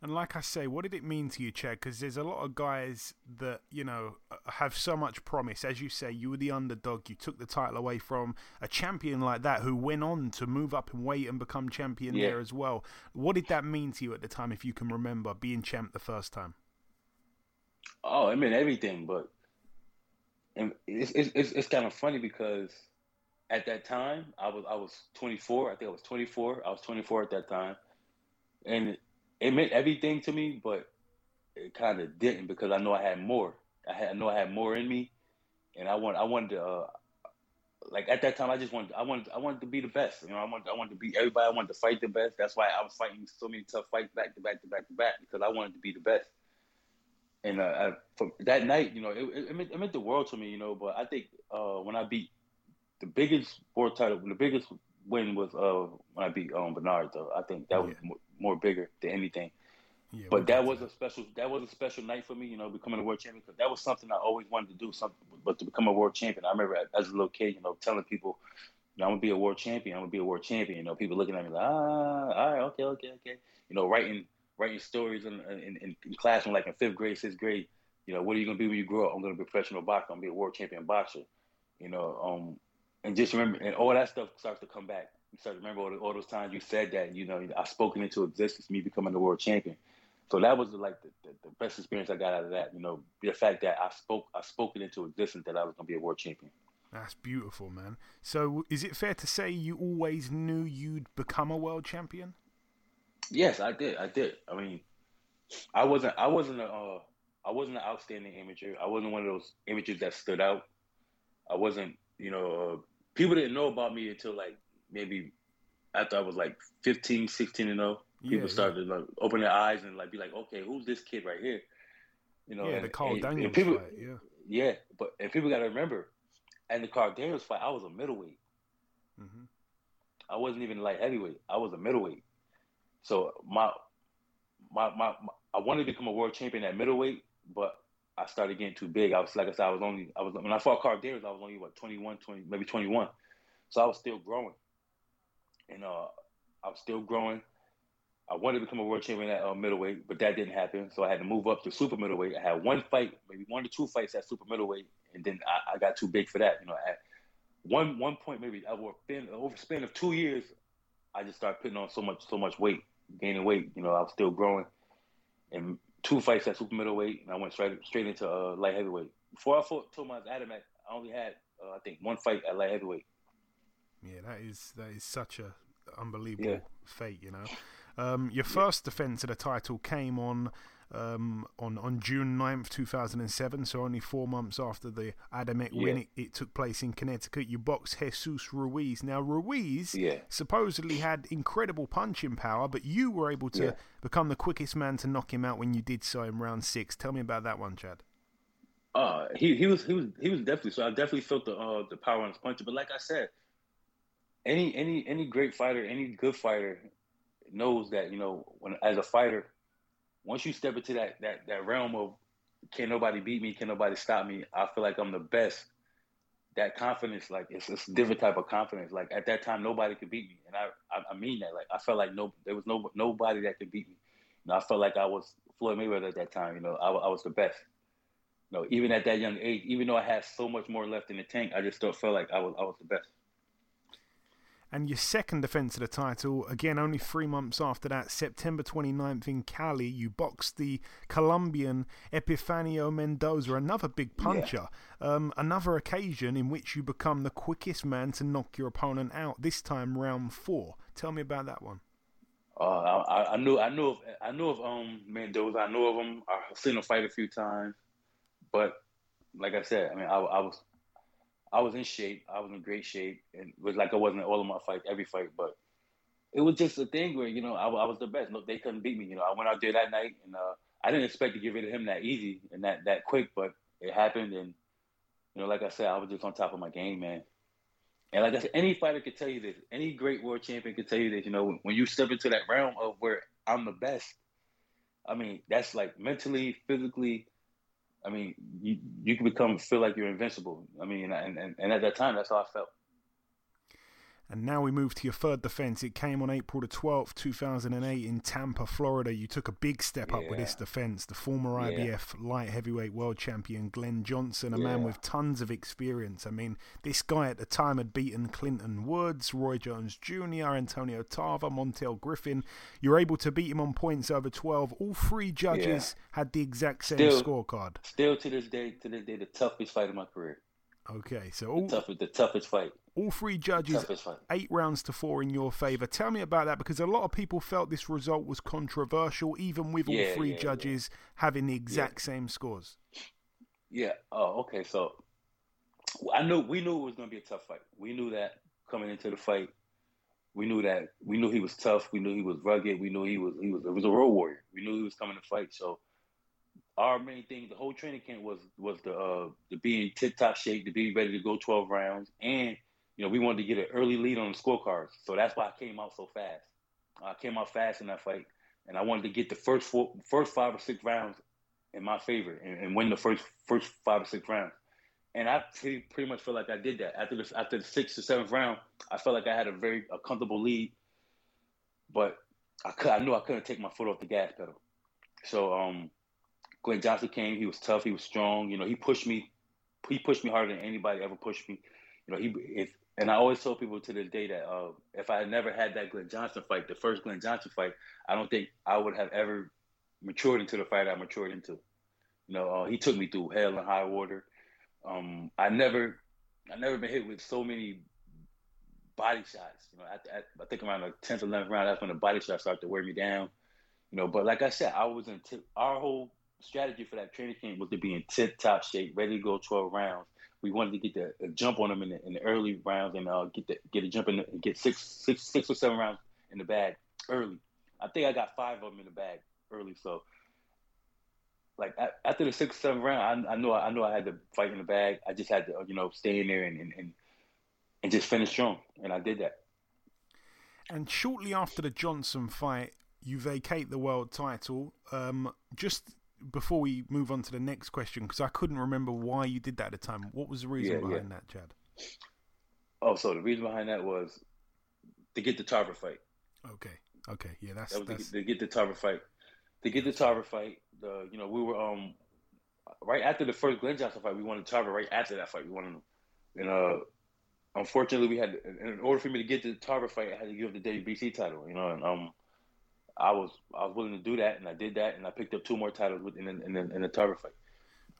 And like I say, what did it mean to you, Chad? Because there's a lot of guys that you know have so much promise. As you say, you were the underdog. You took the title away from a champion like that, who went on to move up in weight and become champion Yeah. there as well. What did that mean to you at the time, if you can remember being champ the first time? Oh, it meant everything, but and it's it's it's, kind of funny because at that time I was I was 24. I think I was 24. I was 24 at that time, and it, it meant everything to me, but it kind of didn't because I know I had more. I had I know I had more in me, and I want I wanted to. Uh, like at that time, I just wanted, I wanted, I wanted to be the best. You know, I wanted, I wanted to be everybody. I wanted to fight the best. That's why I was fighting so many tough fights back to back to back to back because I wanted to be the best. And uh, I, from that night, you know, it, it, meant, it meant the world to me, you know. But I think uh, when I beat the biggest world title, the biggest win was uh, when I beat um, Bernard. Though I think that was more, more bigger than anything. Yeah, but that was a special that was a special night for me, you know, becoming a world champion because that was something I always wanted to do, something but to become a world champion. I remember as a little kid, you know, telling people, you know, I'm gonna be a world champion. I'm gonna be a world champion. You know, people looking at me like, ah, all right, okay, okay, okay. You know, writing writing stories in in, in, classroom like in fifth grade, sixth grade. You know, what are you gonna be when you grow up? I'm gonna be a professional boxer. I'm gonna be a world champion boxer. You know, um, and just remember, and all that stuff starts to come back. You start to remember all, the, all those times you said that. You know, I spoken into existence, me becoming the world champion. So that was like the, the, the, best experience I got out of that. You know, the fact that I spoke, I spoke it into existence that I was to be a world champion. That's beautiful, man. So is it fair to say you always knew you'd become a world champion? Yes, I did. I did. I mean, I wasn't, I wasn't a, uh, I wasn't an outstanding amateur. I wasn't one of those amateurs that stood out. I wasn't, you know, uh, people didn't know about me until like maybe after I was like 15, 16 and 0 people Yeah, started to like open their eyes and like be like, okay, who's this kid right here? You know, yeah, and, the Carl and- and people, fight. Yeah. yeah, but and people got to remember, and the Carl Daniels fight, I was a middleweight. Mhm. I wasn't even like heavyweight. I was a middleweight. So my, my my my I wanted to become a world champion at middleweight, but I started getting too big. I was like I said, I was only I was when I fought Carl Daniels, I was only what 21, 20, maybe 21. So I was still growing, and uh, I was still growing. I wanted to become a world champion at uh, middleweight, but that didn't happen. So I had to move up to super middleweight. I had one fight, maybe one to two fights at super middleweight, and then I, I got too big for that. You know, at one one point, maybe over a span of two years, I just started putting on so much so much weight, gaining weight. You know, I was still growing, and two fights at super middleweight, and I went straight straight into uh, light heavyweight. Before I fought Tomas Adamek, I only had uh, I think one fight at light heavyweight. Yeah, that is that is such a unbelievable Yeah. fate, you know. Um, your first defence of the title came on um, on on June 9th, 2007, so only four months after the Adamek win. It, it took place in Connecticut. You boxed Jesus Ruiz. Now, Ruiz Yeah. supposedly had incredible punching power, but you were able to Yeah. become the quickest man to knock him out when you did so in round six. Tell me about that one, Chad. Uh, he he was he was he was definitely so I definitely felt the uh the power on his punch. But like I said, any any any great fighter, any good fighter knows that you know when as a fighter, once you step into that that that realm of can nobody beat me, can nobody stop me, I feel like I'm the best. That confidence, like it's, it's a different type of confidence. Like at that time, nobody could beat me, and I, I I mean that. Like I felt like no, there was no nobody that could beat me. You know, I felt like I was Floyd Mayweather at that time. You know, I, I was the best. You know, even at that young age, even though I had so much more left in the tank, I just still felt like I was I was the best. And your second defence of the title, again, only three months after that, September 29th in Cali, you boxed the Colombian Epifanio Mendoza, another big puncher. Um, another occasion in which you become the quickest man to knock your opponent out, this time round four. Tell me about that one. Uh, I, I knew I knew of I knew of um Mendoza. I knew of him. I've seen him fight a few times, but like I said, I mean, I, I was I was in shape. I was in great shape, and it was like I wasn't all of my fight, every fight, but it was just a thing where you know I, I was the best. No, they couldn't beat me. You know, I went out there that night, and uh, I didn't expect to get rid of him that easy and that that quick, but it happened. And you know, like I said, I was just on top of my game, man. And like I said, any fighter could tell you this. Any great world champion could tell you this. You know, when you step into that realm of where I'm the best, I mean, that's like mentally, physically. I mean, you you can become feel like you're invincible. I mean, and and, and at that time, that's how I felt. And now we move to your third defense. It came on April the 12th, 2008 in Tampa, Florida. You took a big step up Yeah. with this defense. The former Yeah. IBF light heavyweight world champion Glenn Johnson, a man with tons of experience. I mean, this guy at the time had beaten Clinton Woods, Roy Jones Jr., Antonio Tarver, Montel Griffin. You're able to beat him on points over 12. All three judges had the exact same Still- scorecard. Still to this day, to this day, the toughest fight of my career. Okay, so all, The toughest, the toughest fight. all three judges eight rounds to four in your favour. Tell me about that because a lot of people felt this result was controversial, even with all three yeah, judges having the exact same scores. Yeah. Oh, okay. So I knew we knew it was gonna be a tough fight. We knew that coming into the fight. We knew that we knew he was tough. We knew he was rugged. We knew he was he was it was a road warrior. We knew he was coming to fight. So our main thing, the whole training camp was was the uh the being in tip top shape, to be ready to go twelve rounds, and you know we wanted to get an early lead on the scorecards. So that's why I came out so fast. I came out fast in that fight, and I wanted to get the first four, first five or six rounds in my favor and, and win the first first five or six rounds. And I pretty, pretty much feel like I did that after the after the sixth or seventh round. I felt like I had a very a comfortable lead, but I could, I knew I couldn't take my foot off the gas pedal. So um, Glenn Johnson came. He was tough. He was strong. You know, he pushed me. He pushed me harder than anybody ever pushed me. You know, he if and I always tell people to this day that uh, if I had never had that Glenn Johnson fight, the first Glenn Johnson fight, I don't think I would have ever matured into the fight I matured into. You know, uh, he took me through hell and high water. Um, I never, I never been hit with so many body shots. You know, at, at, I think around the tenth, eleventh round, that's when the body shots started to wear me down. You know, but like I said, I was in tip, our whole strategy for that training camp was to be in tip top shape, ready to go twelve rounds. We wanted to get the, the jump on them in the, in the early rounds and uh, get the, get a jump in the, and get six six six or seven rounds in the bag early. I think I got five of them in the bag early, so like after the sixth, seventh round, I, I I, knew I had to fight in the bag. I just had to, you know, stay in there and and, and, and just finish strong, and I did that. And shortly after the Johnson fight, you vacate the world title. Um, just before we move on to the next question, because I couldn't remember why you did that at the time. What was the reason Yeah, yeah. behind that, Chad? Oh, so the reason behind that was to get the Tarver fight. Okay, okay, yeah, that's That was to get, to get the Tarver fight. To get the Tarver fight, the you know we were um right after the first Glenn Johnson fight, we wanted Tarver. Right after that fight, we wanted him. And uh, unfortunately, we had in order for me to get the Tarver fight, I had to give up the WBC title. You know, and um, I was I was willing to do that, and I did that, and I picked up two more titles within in, in, in the Tarver fight.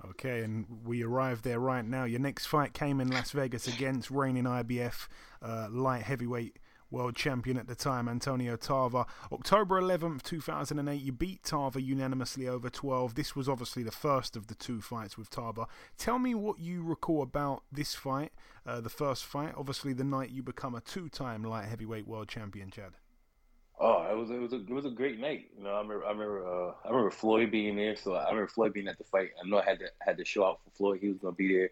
Okay, and we arrive there right now. Your next fight came in Las Vegas against reigning IBF uh, light heavyweight world champion at the time, Antonio Tarver. October 11th, 2008, you beat Tarver unanimously over 12. This was obviously the first of the two fights with Tarver. Tell me what you recall about this fight, uh, the first fight, obviously the night you become a two time light heavyweight world champion, Chad. Oh, it was it was a it was a great night. You know, I remember I remember uh, I remember Floyd being there, so I remember Floyd being at the fight. I know I had to had to show out for Floyd. He was gonna be there.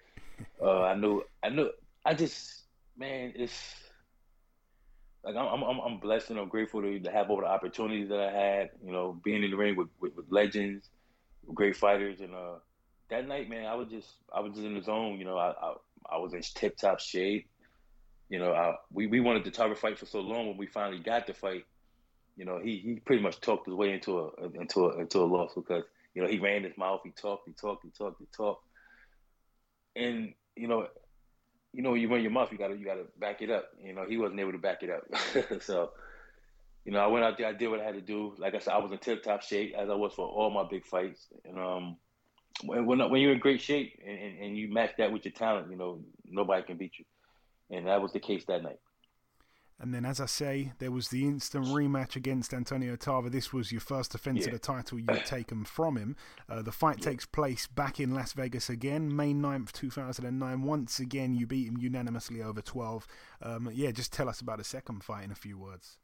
Uh, I knew I knew I just man, it's like I'm I'm I'm blessed and I'm grateful to, to have all the opportunities that I had. You know, being in the ring with, with, with legends, with great fighters, and uh, that night, man, I was just I was just in the zone. You know, I I, I was in tip top shape. You know, I, we we wanted the Tarver fight for so long. When we finally got the fight, you know, he he pretty much talked his way into a into a into a loss because you know he ran his mouth, he talked, he talked, he talked, he talked, and you know, you know, when you run your mouth, you gotta you gotta back it up. You know, he wasn't able to back it up, (laughs) so. You know, I went out there. I did what I had to do. Like I said, I was in tip-top shape as I was for all my big fights. And um, when when, you're in great shape and, and, and you match that with your talent, you know, nobody can beat you. And that was the case that night. And then, as I say, there was the instant rematch against Antonio Tarver. This was your first defense of Yeah. the title you'd (coughs) taken from him. Uh, the fight takes place back in Las Vegas again, May 9th, 2009. Once again, you beat him unanimously over 12. Um, yeah, just tell us about the second fight in a few words.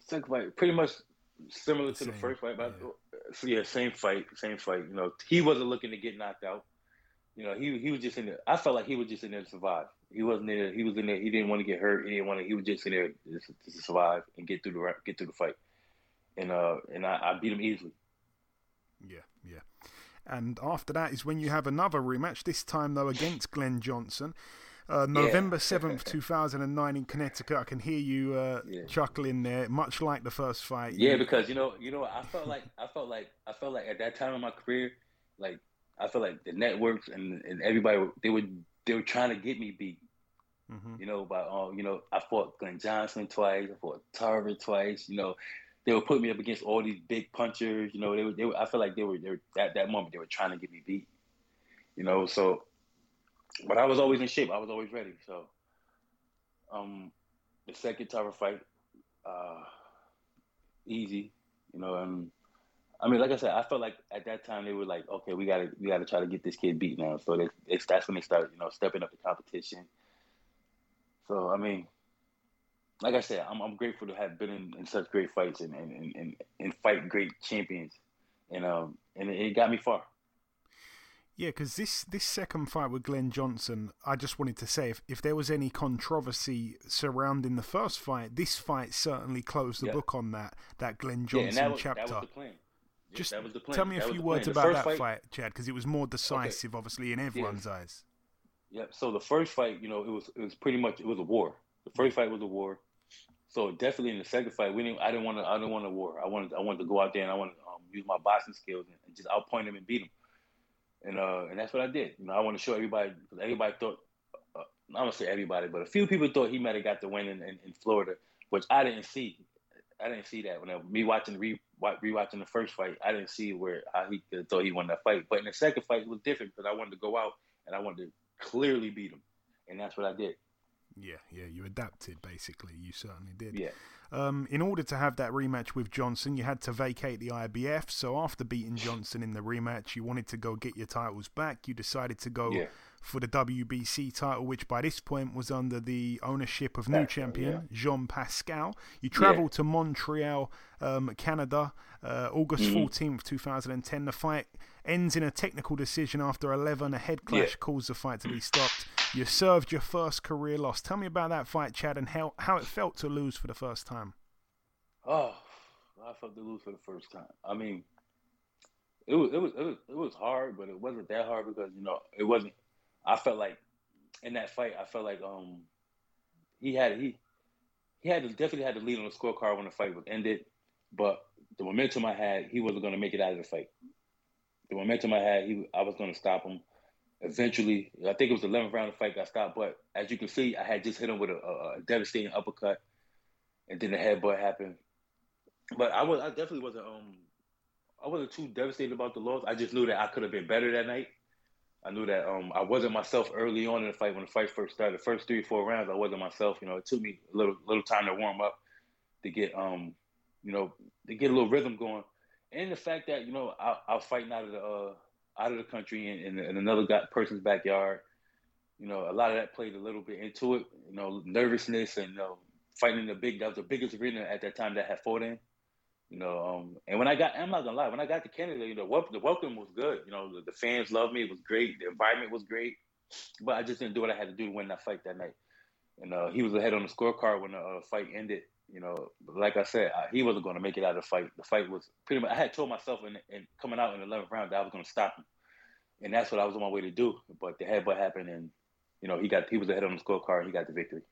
Second fight, pretty much similar to the first fight, but so yeah, same fight, same fight. You know, he wasn't looking to get knocked out. You know, he he was just in there. I felt like he was just in there to survive. He wasn't there. He was in there. He didn't want to get hurt. He didn't want to. He was just in there to, to survive and get through the get through the fight. And uh, and I, I beat him easily. Yeah, yeah. And after that is when you have another rematch. This time though against Glenn Johnson. Uh, November (laughs) seventh, two thousand and nine, in Connecticut. I can hear you uh, yeah. chuckling there, much like the first fight. Yeah, because you know, you know, I felt like I felt like I felt like at that time in my career, like I felt like the networks and, and everybody they were they were trying to get me beat. Mm-hmm. You know, by um, you know, I fought Glenn Johnson twice, I fought Tarver twice. You know, they were putting me up against all these big punchers. You know, they were, they were I feel like they were they were at that moment they were trying to get me beat. You know, so but I was always in shape. I was always ready. So, um, the second Tarver fight, uh, easy, you know. And I mean, like I said, I felt like at that time they were like, okay, we gotta we gotta try to get this kid beat now. So they, it's that's when they started, you know, stepping up the competition. So I mean, like I said, I'm I'm grateful to have been in, in such great fights and and, and and fight great champions, and um and it, it got me far. Yeah, because this, this second fight with Glenn Johnson, I just wanted to say if, if there was any controversy surrounding the first fight, this fight certainly closed the yeah. book on that that Glenn Johnson yeah, that was, chapter. That was the plan. Just that was the plan. tell me that a few words about that fight, fight, Chad, because it was more decisive, okay. obviously, in everyone's yeah. eyes. Yeah. So the first fight, you know, it was it was pretty much it was a war. The first fight was a war. So definitely in the second fight, we didn't. I didn't want to. I didn't want a war. I wanted. I wanted to go out there and I wanted to um, use my boxing skills and, and just outpoint him and beat him and uh, and that's what I did. You know, I want to show everybody because everybody thought, uh, I'm gonna say everybody, but a few people thought he might have got the win in, in, in, Florida, which I didn't see. I didn't see that when I, me watching re rewatching the first fight. I didn't see where how he thought he won that fight. But in the second fight, it was different because I wanted to go out and I wanted to clearly beat him, and that's what I did. Yeah, yeah, you adapted basically. You certainly did. Yeah. Um, in order to have that rematch with Johnson, you had to vacate the IBF. So after beating Johnson in the rematch, you wanted to go get your titles back. You decided to go yeah. For the WBC title, which by this point was under the ownership of new champion yeah. Jean Pascal. You travelled yeah. to Montreal, um, Canada, uh, August mm-hmm. 14th, 2010. The fight ends in a technical decision after 11. A head clash caused the fight to be stopped. You served your first career loss. Tell me about that fight, Chad, and how, how it felt to lose for the first time. Oh, I felt to lose for the first time. I mean, it was it was it was it was hard, but it wasn't that hard because you know it wasn't. I felt like in that fight, I felt like um he had he he had to, definitely had to lead on the scorecard when the fight was ended, but the momentum I had, he wasn't going to make it out of the fight. The momentum I had, he I was going to stop him eventually, I think it was the 11th round of the fight got stopped. But as you can see, I had just hit him with a, a, a devastating uppercut, and then the headbutt happened. But I was, I definitely wasn't, um, I wasn't too devastated about the loss. I just knew that I could have been better that night. I knew that um, I wasn't myself early on in the fight when the fight first started. The first three or four rounds, I wasn't myself. You know, it took me a little little time to warm up, to get um, you know, to get a little rhythm going, and the fact that you know I, I was fighting out of the uh, out of the country in, in, in another guy, person's backyard. You know, a lot of that played a little bit into it. You know, nervousness and you know, fighting in the big that was the biggest arena at that time that had fought in. You know, um, and when I got, I'm not gonna lie, when I got to Canada, you know, the welcome was good. You know, the, the fans loved me. It was great. The environment was great, but I just didn't do what I had to do to win that fight that night. And uh, he was ahead on the scorecard when the uh, fight ended. You know, like I said, I, he wasn't going to make it out of the fight. The fight was pretty much. I had told myself in, in coming out in the 11th round that I was going to stop him, and that's what I was on my way to do. But the headbutt happened, and you know, he got he was ahead on the scorecard. And he got the victory.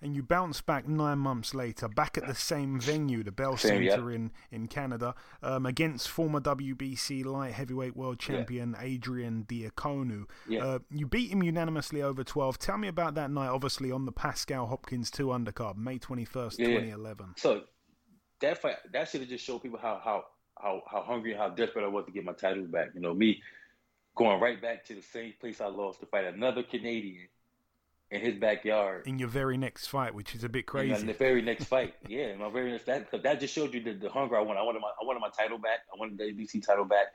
And you bounce back nine months later, back at the same venue, the Bell same, Center yeah. in in Canada, um, against former WBC light heavyweight world champion yeah. Adrian Diaconu. Yeah. Uh, you beat him unanimously over twelve. Tell me about that night. Obviously on the Pascal Hopkins two undercard, May twenty first, twenty eleven. So that fight, that should have just showed people how how how how hungry and how desperate I was to get my title back. You know, me going right back to the same place I lost to fight another Canadian in his backyard. In your very next fight, which is a bit crazy. In the very next (laughs) fight, yeah, my very next that because that just showed you the, the hunger I want. I wanted my I wanted my title back. I wanted the ABC title back,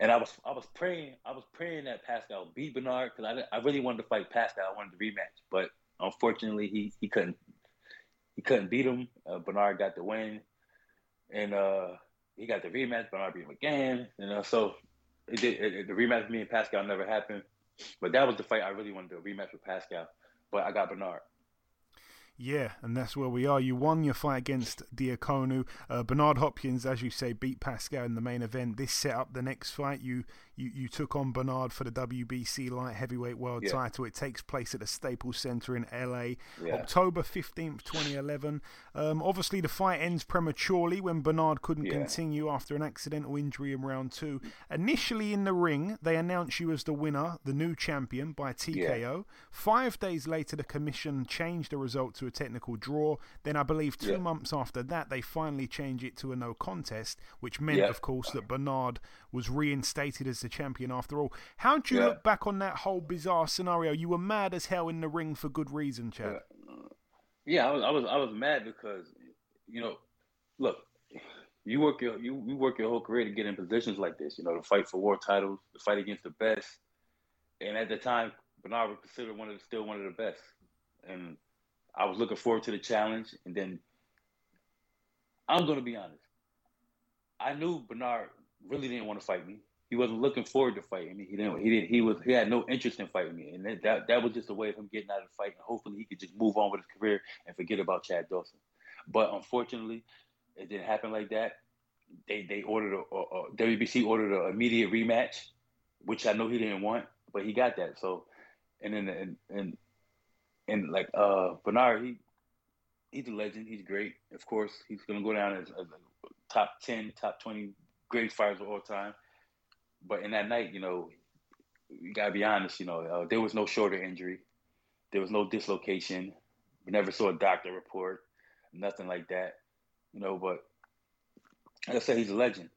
and I was I was praying I was praying that Pascal beat Bernard because I I really wanted to fight Pascal. I wanted the rematch, but unfortunately he he couldn't he couldn't beat him. Uh, Bernard got the win, and uh he got the rematch, Bernard beat him again. You know, so it did, it, the rematch with me and Pascal never happened. But that was the fight I really wanted to rematch with Pascal. But I got Bernard. Yeah, and that's where we are. You won your fight against Diaconu. Uh, Bernard Hopkins, as you say, beat Pascal in the main event. This set up the next fight. You you, you took on Bernard for the WBC light heavyweight world Yeah. title. It takes place at the Staples Center in LA, Yeah. October 15th, 2011. Um, obviously, the fight ends prematurely when Bernard couldn't Yeah. continue after an accidental injury in round two. Initially in the ring, they announced you as the winner, the new champion, by TKO. Five days later, the commission changed the result to a technical draw. Then, I believe two months after that, they finally changed it to a no contest, which meant, of course, that Bernard was reinstated as the champion after all. How do you Yeah. look back on that whole bizarre scenario? You were mad as hell in the ring for good reason, Chad. Yeah, I was I was I was mad because you know, look, you work your you, you work your whole career to get in positions like this, you know, to fight for war titles, to fight against the best. And at the time, Bernard was considered one of the, still one of the best. And I was looking forward to the challenge and then I'm gonna be honest. I knew Bernard really didn't want to fight me. He wasn't looking forward to fighting me. He didn't. He didn't. He was. He had no interest in fighting me, and that that, that was just a way of him getting out of the fight. And hopefully, he could just move on with his career and forget about Chad Dawson. But unfortunately, it didn't happen like that. They they ordered a, a, a WBC ordered an immediate rematch, which I know he didn't want, but he got that. So, and then and and and like uh Bernard, he he's a legend. He's great. Of course, he's gonna go down as, as a top ten, top twenty great fighters of all time. But in that night, you know, you gotta be honest. You know, uh, there was no shoulder injury, there was no dislocation. We never saw a doctor report, nothing like that. You know, but like I said, he's a legend.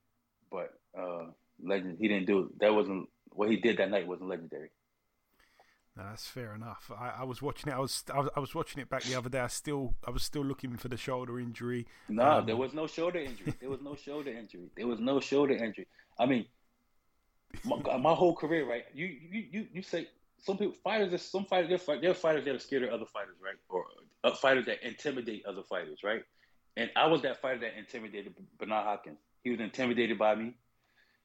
But uh, legend, he didn't do that. Wasn't what he did that night wasn't legendary. No, that's fair enough. I, I was watching it. I was, I was I was watching it back the other day. I still I was still looking for the shoulder injury. No, Um, there was no shoulder injury. There was no shoulder injury. There was no shoulder injury. I mean, my, (laughs) my whole career, right? You you you, you say some people fighters. are- Some fighters, they're, fight- they're fighters that are scared of other fighters, right? Or uh, fighters that intimidate other fighters, right? And I was that fighter that intimidated Bernard Hopkins. He was intimidated by me.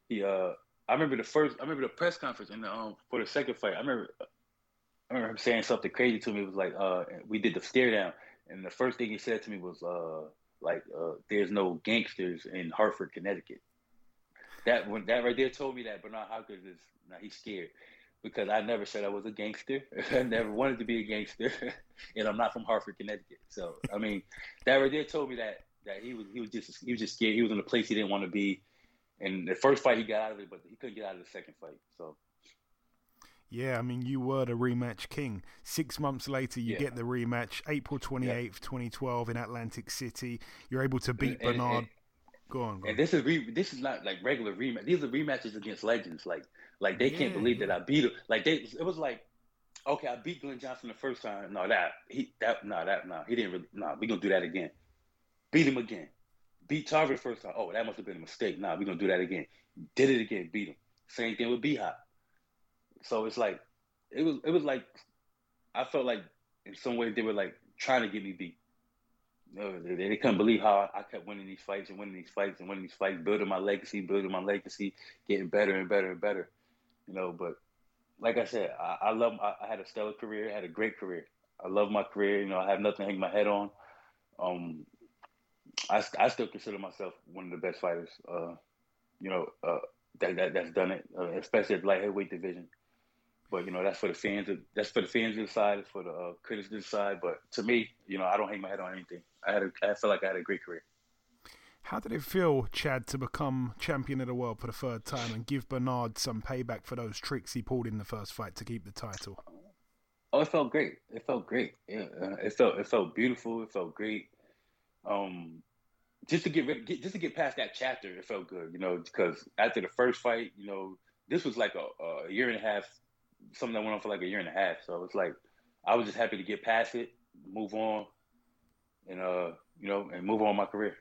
He uh, I remember the first. I remember the press conference and um for the second fight. I remember. I remember him saying something crazy to me. It was like, uh, we did the stare down, and the first thing he said to me was, uh, like, uh, there's no gangsters in Hartford, Connecticut. That when that right there told me that Bernard Hopkins is now he's scared because I never said I was a gangster. (laughs) I never wanted to be a gangster, (laughs) and I'm not from Hartford, Connecticut. So I mean, that right there told me that that he was he was just he was just scared. He was in a place he didn't want to be. And the first fight he got out of it, but he couldn't get out of the second fight. So Yeah, I mean, you were the rematch king. Six months later, you Yeah. get the rematch, April 28th, 2012, in Atlantic City. You're able to beat And- and- Bernard. and- go on, go on. And this is re- this is not like regular rematch. These are rematches against legends. Like like they can't believe that I beat him. Like they it was like, okay, I beat Glenn Johnson the first time. No, that he that no that no he didn't really no we gonna do that again. Beat him again. Beat Tarver the first time. Oh, that must have been a mistake. Nah, we gonna do that again. Did it again. Beat him. Same thing with B Hop. So it's like it was it was like I felt like in some ways they were like trying to get me beat. They, they couldn't believe how I kept winning these fights and winning these fights and winning these fights, building my legacy, building my legacy, getting better and better and better. You know, but like I said, I, I love. I, I had a stellar career. Had a great career. I love my career. You know, I have nothing to hang my head on. Um, I, I still consider myself one of the best fighters. Uh, you know, uh, that, that that's done it, uh, especially at light heavyweight division. But you know, that's for the fans. That's for the fans to decide. It's for the uh, critics to decide. But to me, you know, I don't hang my head on anything. I had. A, I feel like I had a great career. How did it feel, Chad, to become champion of the world for the third time and give Bernard some payback for those tricks he pulled in the first fight to keep the title? Oh, it felt great. It felt great. Yeah, uh, it felt it felt beautiful. It felt great. Um, just to get, rid, get just to get past that chapter, it felt good. You know, because after the first fight, you know, this was like a, a year and a half, something that went on for like a year and a half. So it's like I was just happy to get past it, move on, and uh, you know, and move on my career.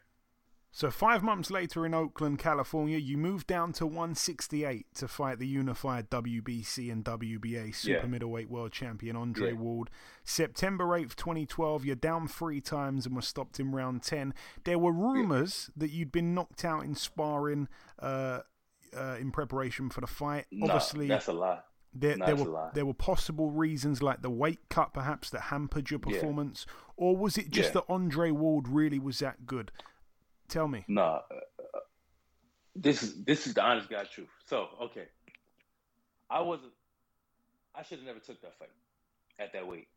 So five months later in Oakland, California, you moved down to 168 to fight the unified WBC and WBA super Yeah. middleweight world champion Andre Yeah. Ward. September 8th, 2012, you're down three times and were stopped in round 10. There were rumors that you'd been knocked out in sparring uh, uh, in preparation for the fight. No, Obviously, that's a lie. There, No, there were there were possible reasons like the weight cut perhaps that hampered your Yeah. performance, or was it just Yeah. that Andre Ward really was that good? Tell me. Nah, uh, uh, this is this is the honest guy truth. So okay, I wasn't. I should have never took that fight at that weight.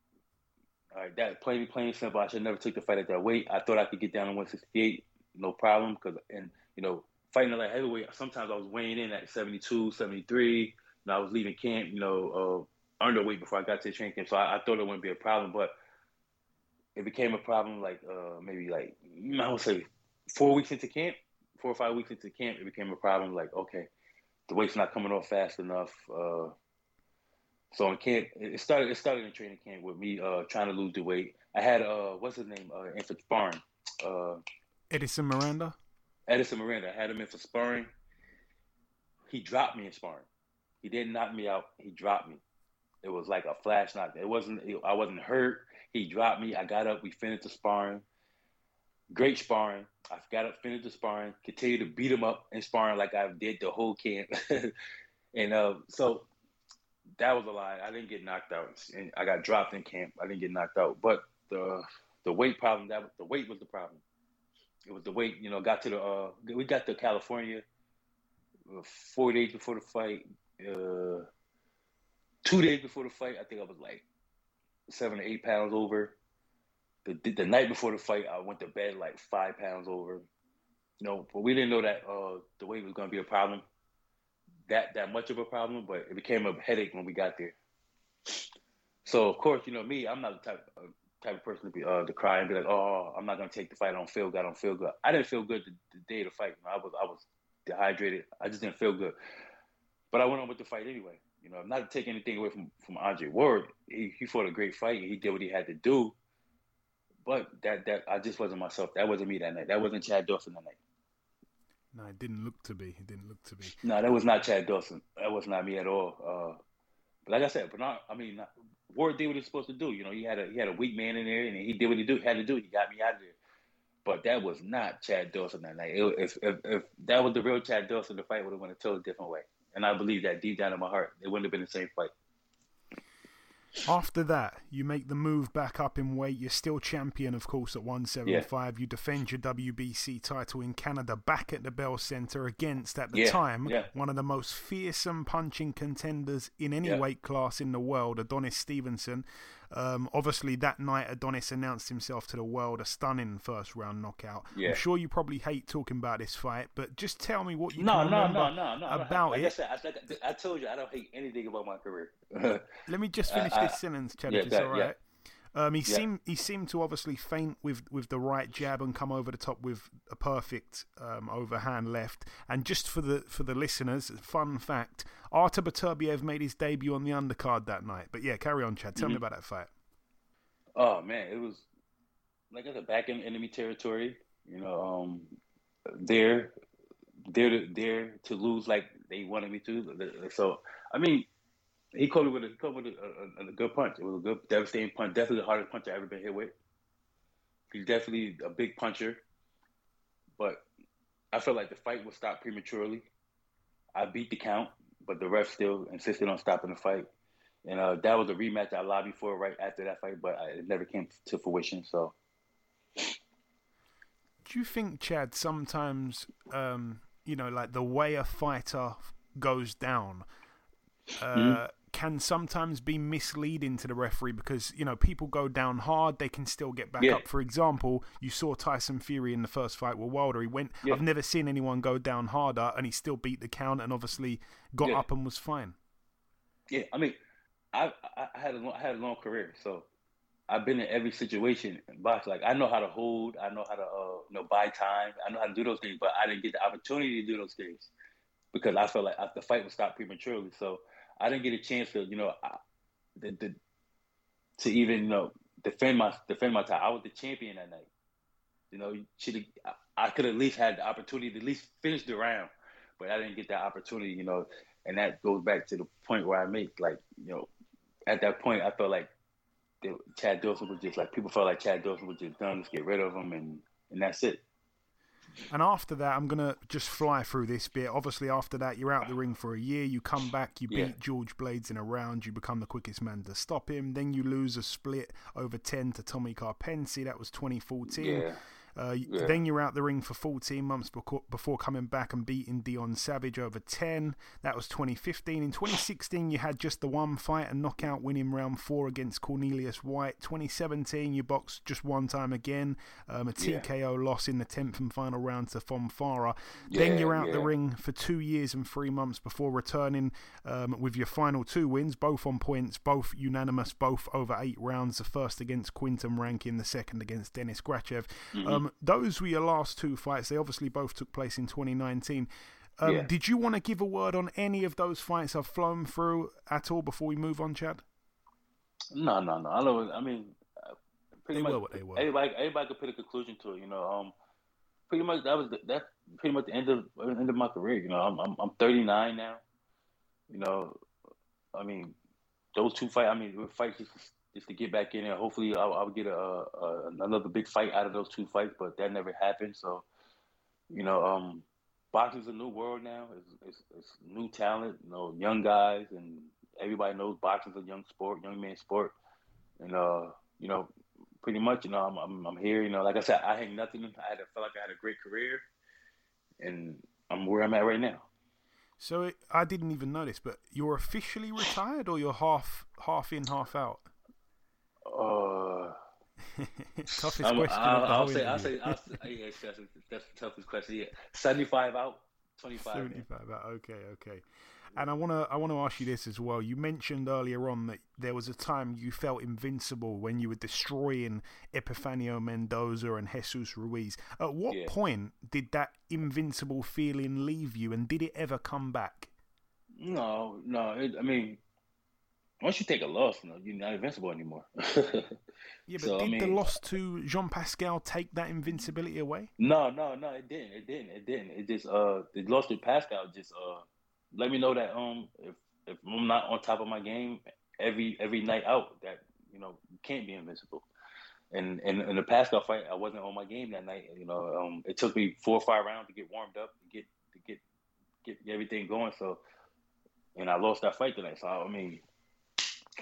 All right, that plain plain simple. I should never took the fight at that weight. I thought I could get down to 168, no problem. Because and you know fighting at that heavyweight, sometimes I was weighing in at 72, 73. I was leaving camp, you know, uh, underweight before I got to the training camp. So I, I thought it wouldn't be a problem, but it became a problem like uh, maybe like I would say four weeks into camp, four or five weeks into camp, it became a problem. Like, okay, the weight's not coming off fast enough. Uh, so in camp, it started. It started in training camp with me uh, trying to lose the weight. I had uh, what's his name? Uh, in for sparring. Uh, Edison Miranda. Edison Miranda. I had him in for sparring. He dropped me in sparring. He didn't knock me out. He dropped me. It was like a flash knock. It wasn't. I wasn't hurt. He dropped me. I got up. We finished the sparring. Great sparring. I got up, finished the sparring, continued to beat him up in sparring like I did the whole camp. (laughs) and uh, so that was a lie. I didn't get knocked out. And I got dropped in camp. I didn't get knocked out. But the the weight problem that the weight was the problem. It was the weight. You know, got to the uh, we got to California uh, four days before the fight. Uh, two days before the fight, I think I was like seven or eight pounds over. The, the night before the fight, I went to bed like five pounds over. You know, but we didn't know that uh, the weight was going to be a problem, that that much of a problem. But it became a headache when we got there. So of course, you know me, I'm not the type uh, type of person to be uh, to cry and be like, oh, I'm not going to take the fight. I don't feel good. I don't feel good. I didn't feel good the, the day of the fight. I was I was dehydrated. I just didn't feel good. But I went on with the fight anyway. You know, I'm not taking anything away from from Andre Ward. He, he fought a great fight. and He did what he had to do. But that that I just wasn't myself. That wasn't me that night. That wasn't Chad Dawson that night. No, it didn't look to be. It didn't look to be. No, that was not Chad Dawson. That was not me at all. Uh, but like I said, but not, I mean, not, Ward did what he was supposed to do. You know, he had a he had a weak man in there, and he did what he do, had to do. He got me out of there. But that was not Chad Dawson that night. It, if, if if that was the real Chad Dawson, the fight would have went a totally different way. And I believe that deep down in my heart, it wouldn't have been the same fight. After that, you make the move back up in weight. You're still champion, of course, at 175. You defend your WBC title in Canada back at the Bell Center against, at the Yeah, time, yeah. one of the most fearsome punching contenders in any Yeah. weight class in the world, Adonis Stevenson. Um, obviously, that night, Adonis announced himself to the world a stunning first round knockout. Yeah. I'm sure you probably hate talking about this fight, but just tell me what you No, no, no, no, no. I about hate- it. I said, I, like, I told you, I don't hate anything about my career. Let me just (laughs) Uh, finish uh, this sentence, Chad, yeah, it's all right. Um, he Yeah. seemed he seemed to obviously faint with, with the right jab and come over the top with a perfect um, overhand left. And just for the for the listeners, fun fact: Artur Beterbiev made his debut on the undercard that night. But yeah, carry on, Chad. Tell me Mhm. about that fight. Oh man, it was like I said, back in enemy territory. You know, um, there, there, to, there to lose like they wanted me to. So I mean, he caught me with a he caught with a, a, a good punch. It was a good, devastating punch. Definitely the hardest punch I ever been hit with. He's definitely a big puncher, but I felt like the fight was stopped prematurely. I beat the count, but the ref still insisted on stopping the fight. And uh, that was a rematch I lobbied for right after that fight, but I, it never came to fruition. So Do you think, Chad, sometimes, um, you know, like the way a fighter goes down uh, Mhm. Can sometimes be misleading to the referee because, you know, people go down hard, they can still get back Yeah. up. For example, you saw Tyson Fury in the first fight with Wilder. He went, Yeah. I've never seen anyone go down harder, and he still beat the count and obviously got Yeah. up and was fine. yeah, I mean, I I, had a long, I had a long career, so I've been in every situation in boxing. Like I know how to hold, I know how to uh, you know buy time, I know how to do those things, but I didn't get the opportunity to do those things because I felt like the fight was stopped prematurely. So I didn't get a chance to you know I, the, the, to even you know defend my defend my title. I was the champion that night. You know, should I could at least had the opportunity to at least finish the round, but I didn't get that opportunity, you know. And that goes back to the point where I make like, you know, at that point I felt like Chad Dawson was just like people felt like Chad Dawson was just done. Let's get rid of him, and and that's it. And after that, I'm gonna just fly through this bit. Obviously, after that, you're out the ring for a year. You come back, you beat Yeah. George Blades in a round. You become the quickest man to stop him. Then you lose a split over ten to Tommy Karpency. That was 2014. Yeah. Uh, Yeah. Then you're out the ring for 14 months before coming back and beating Dion Savage over 10. That was 2015. In 2016, you had just the one fight and knockout win in round four against Cornelius White. 2017, you boxed just one time again, um, a Yeah. TKO loss in the 10th and final round to Fonfara. then you're out the ring for two years and three months before returning um, with your final two wins, both on points, both unanimous, both over eight rounds. The first against Quinton Rankin, the second against Denis Grachev. Mhm. Um, those were your last two fights. They obviously both took place in 2019. Um, Yeah. Did you want to give a word on any of those fights I've flown through at all before we move on, Chad? No, no, no. I know. I mean, uh, pretty They much were what they were. everybody, everybody could put a conclusion to it. You know, um, pretty much that was the, that pretty much the end of end of my career. You know, I'm I'm, I'm 39 now. You know, I mean, those two fights. I mean, were fights just to get back in there. Hopefully, I'll, I'll get a, a another big fight out of those two fights, but that never happened. So, you know, um, boxing's a new world now. It's, it's, it's new talent. You know, young guys, and everybody knows boxing's a young sport, young man sport. And uh, you know, pretty much, you know, I'm, I'm I'm here. You know, like I said, I had nothing. I had felt like I had a great career, and I'm where I'm at right now. So it, I didn't even notice, but you're officially retired, or you're half half in, half out? Uh, (laughs) Toughest I'm- question I'll, I'll say, I'll say, I'll say, yeah, that's, that's the toughest question. Yeah, 75 out, 25. in. 75 out. Okay, okay. And I want to I want to ask you this as well. You mentioned earlier on that there was a time you felt invincible when you were destroying Epifanio Mendoza and Jesus Ruiz. At what Yeah. point did that invincible feeling leave you, and did it ever come back? No, no. It, I mean, once you take a loss, you know, you're not invincible anymore. (laughs) Yeah, but So, I did the loss to Jean Pascal take that invincibility away? No, no, no, it didn't. It didn't. It didn't. It just uh the loss to Pascal just uh let me know that um if if I'm not on top of my game every every night out that you know you can't be invincible. And and in the Pascal fight, I wasn't on my game that night. You know, um, it took me four or five rounds to get warmed up, to get to get get everything going. So, and I lost that fight tonight. So I mean,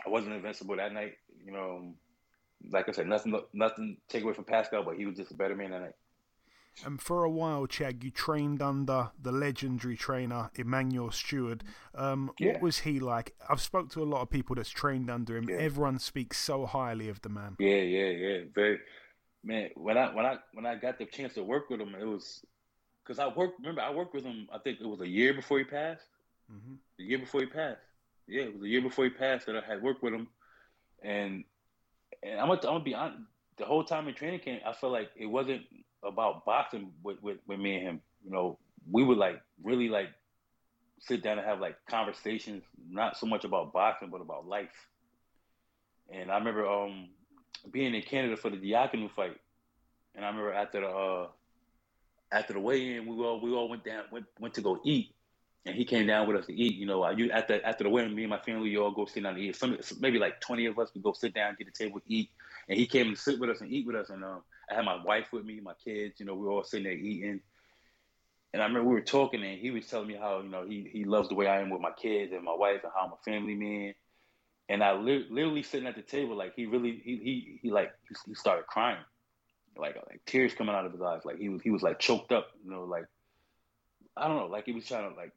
I wasn't invincible that night. You know, like I said, nothing nothing take away from Pascal, but he was just a better man that night. And for a while, Chad, you trained under the legendary trainer Emanuel Steward. Um, Yeah. What was he like? I've spoke to a lot of people that's trained under him. Yeah. Everyone speaks so highly of the man. Yeah, yeah, yeah. Very man. When I when I when I got the chance to work with him, it was because I worked. Remember, I worked with him. I think it was a year before he passed. hmm The year before he passed. Yeah, it was a year before he passed that I had worked with him, and and I'm gonna, I'm gonna be honest. The whole time in training camp, I felt like it wasn't about boxing with, with, with me and him. You know, we would like really like sit down and have like conversations, not so much about boxing, but about life. And I remember um being in Canada for the Diaconu fight, and I remember after the uh, after the weigh-in, we all we all went down went went to go eat, and he came down with us to eat. You know, I you after after the wedding, me and my family, we all go sit down to eat. Some maybe like twenty of us, we go sit down, get a table, eat, and he came and sit with us and eat with us. And um, I had my wife with me, my kids. You know, we were all sitting there eating. And I remember we were talking, and he was telling me how you know he he loves the way I am with my kids and my wife, and how I'm a family man. And I li- literally sitting at the table, like he really he he, he like he, he started crying, like like tears coming out of his eyes, like he was he was like choked up, you know, like I don't know, like he was trying to like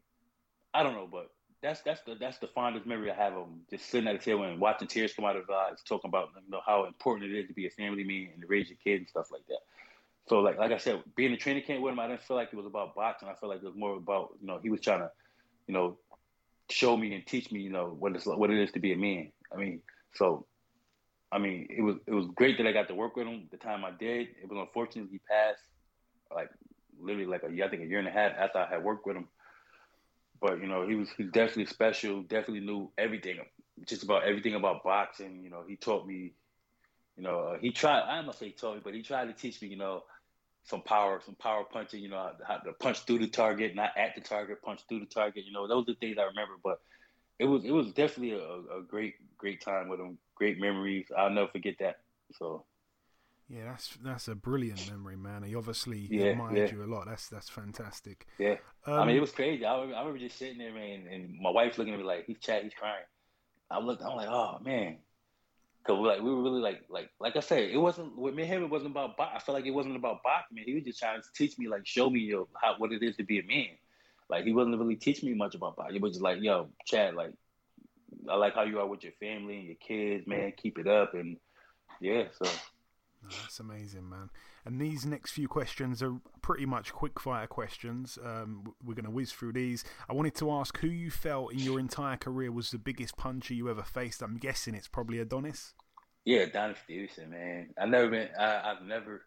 I don't know, but that's that's the that's the fondest memory I have of him, just sitting at the table and watching tears come out of his eyes, talking about you know how important it is to be a family man and to raise your kids and stuff like that. So like like I said, being a training camp with him, I didn't feel like it was about boxing. I felt like it was more about you know he was trying to, you know, show me and teach me you know what it's what it is to be a man. I mean, so I mean it was it was great that I got to work with him the time I did. It was unfortunate he passed like literally like a I think a year and a half after I had worked with him. But you know he was definitely special. Definitely knew everything, just about everything about boxing. You know he taught me you know, uh, he tried. I'm not say he taught me, but he tried to teach me. You know, some power, some power punching. You know, how to punch through the target, not at the target, punch through the target. You know, those are the things I remember. But it was it was definitely a, a great great time with him. Great memories. I'll never forget that. So. Yeah, that's that's a brilliant memory, man. He obviously Yeah, admired yeah. you a lot. That's that's fantastic. Yeah, I Um, mean, it was crazy. I remember, I remember just sitting there, man, and my wife looking at me like he's chat, he's crying. I looked, I'm like, oh man, because like we were really like like like I said, it wasn't with me and him. It wasn't about box. I felt like it wasn't about boxing. Man. He was just trying to teach me, like, show me yo how what it is to be a man. Like he wasn't really teaching me much about boxing. He was just like, yo, Chad, like I like how you are with your family and your kids, man. Keep it up, and yeah, so. That's amazing, man. And these next few questions are pretty much quick fire questions. Um, we're going to whiz through these. I wanted to ask who you felt in your entire career was the biggest puncher you ever faced. I'm guessing it's probably Adonis. Yeah, Donnie Stevenson, man. I never been. I, I've never.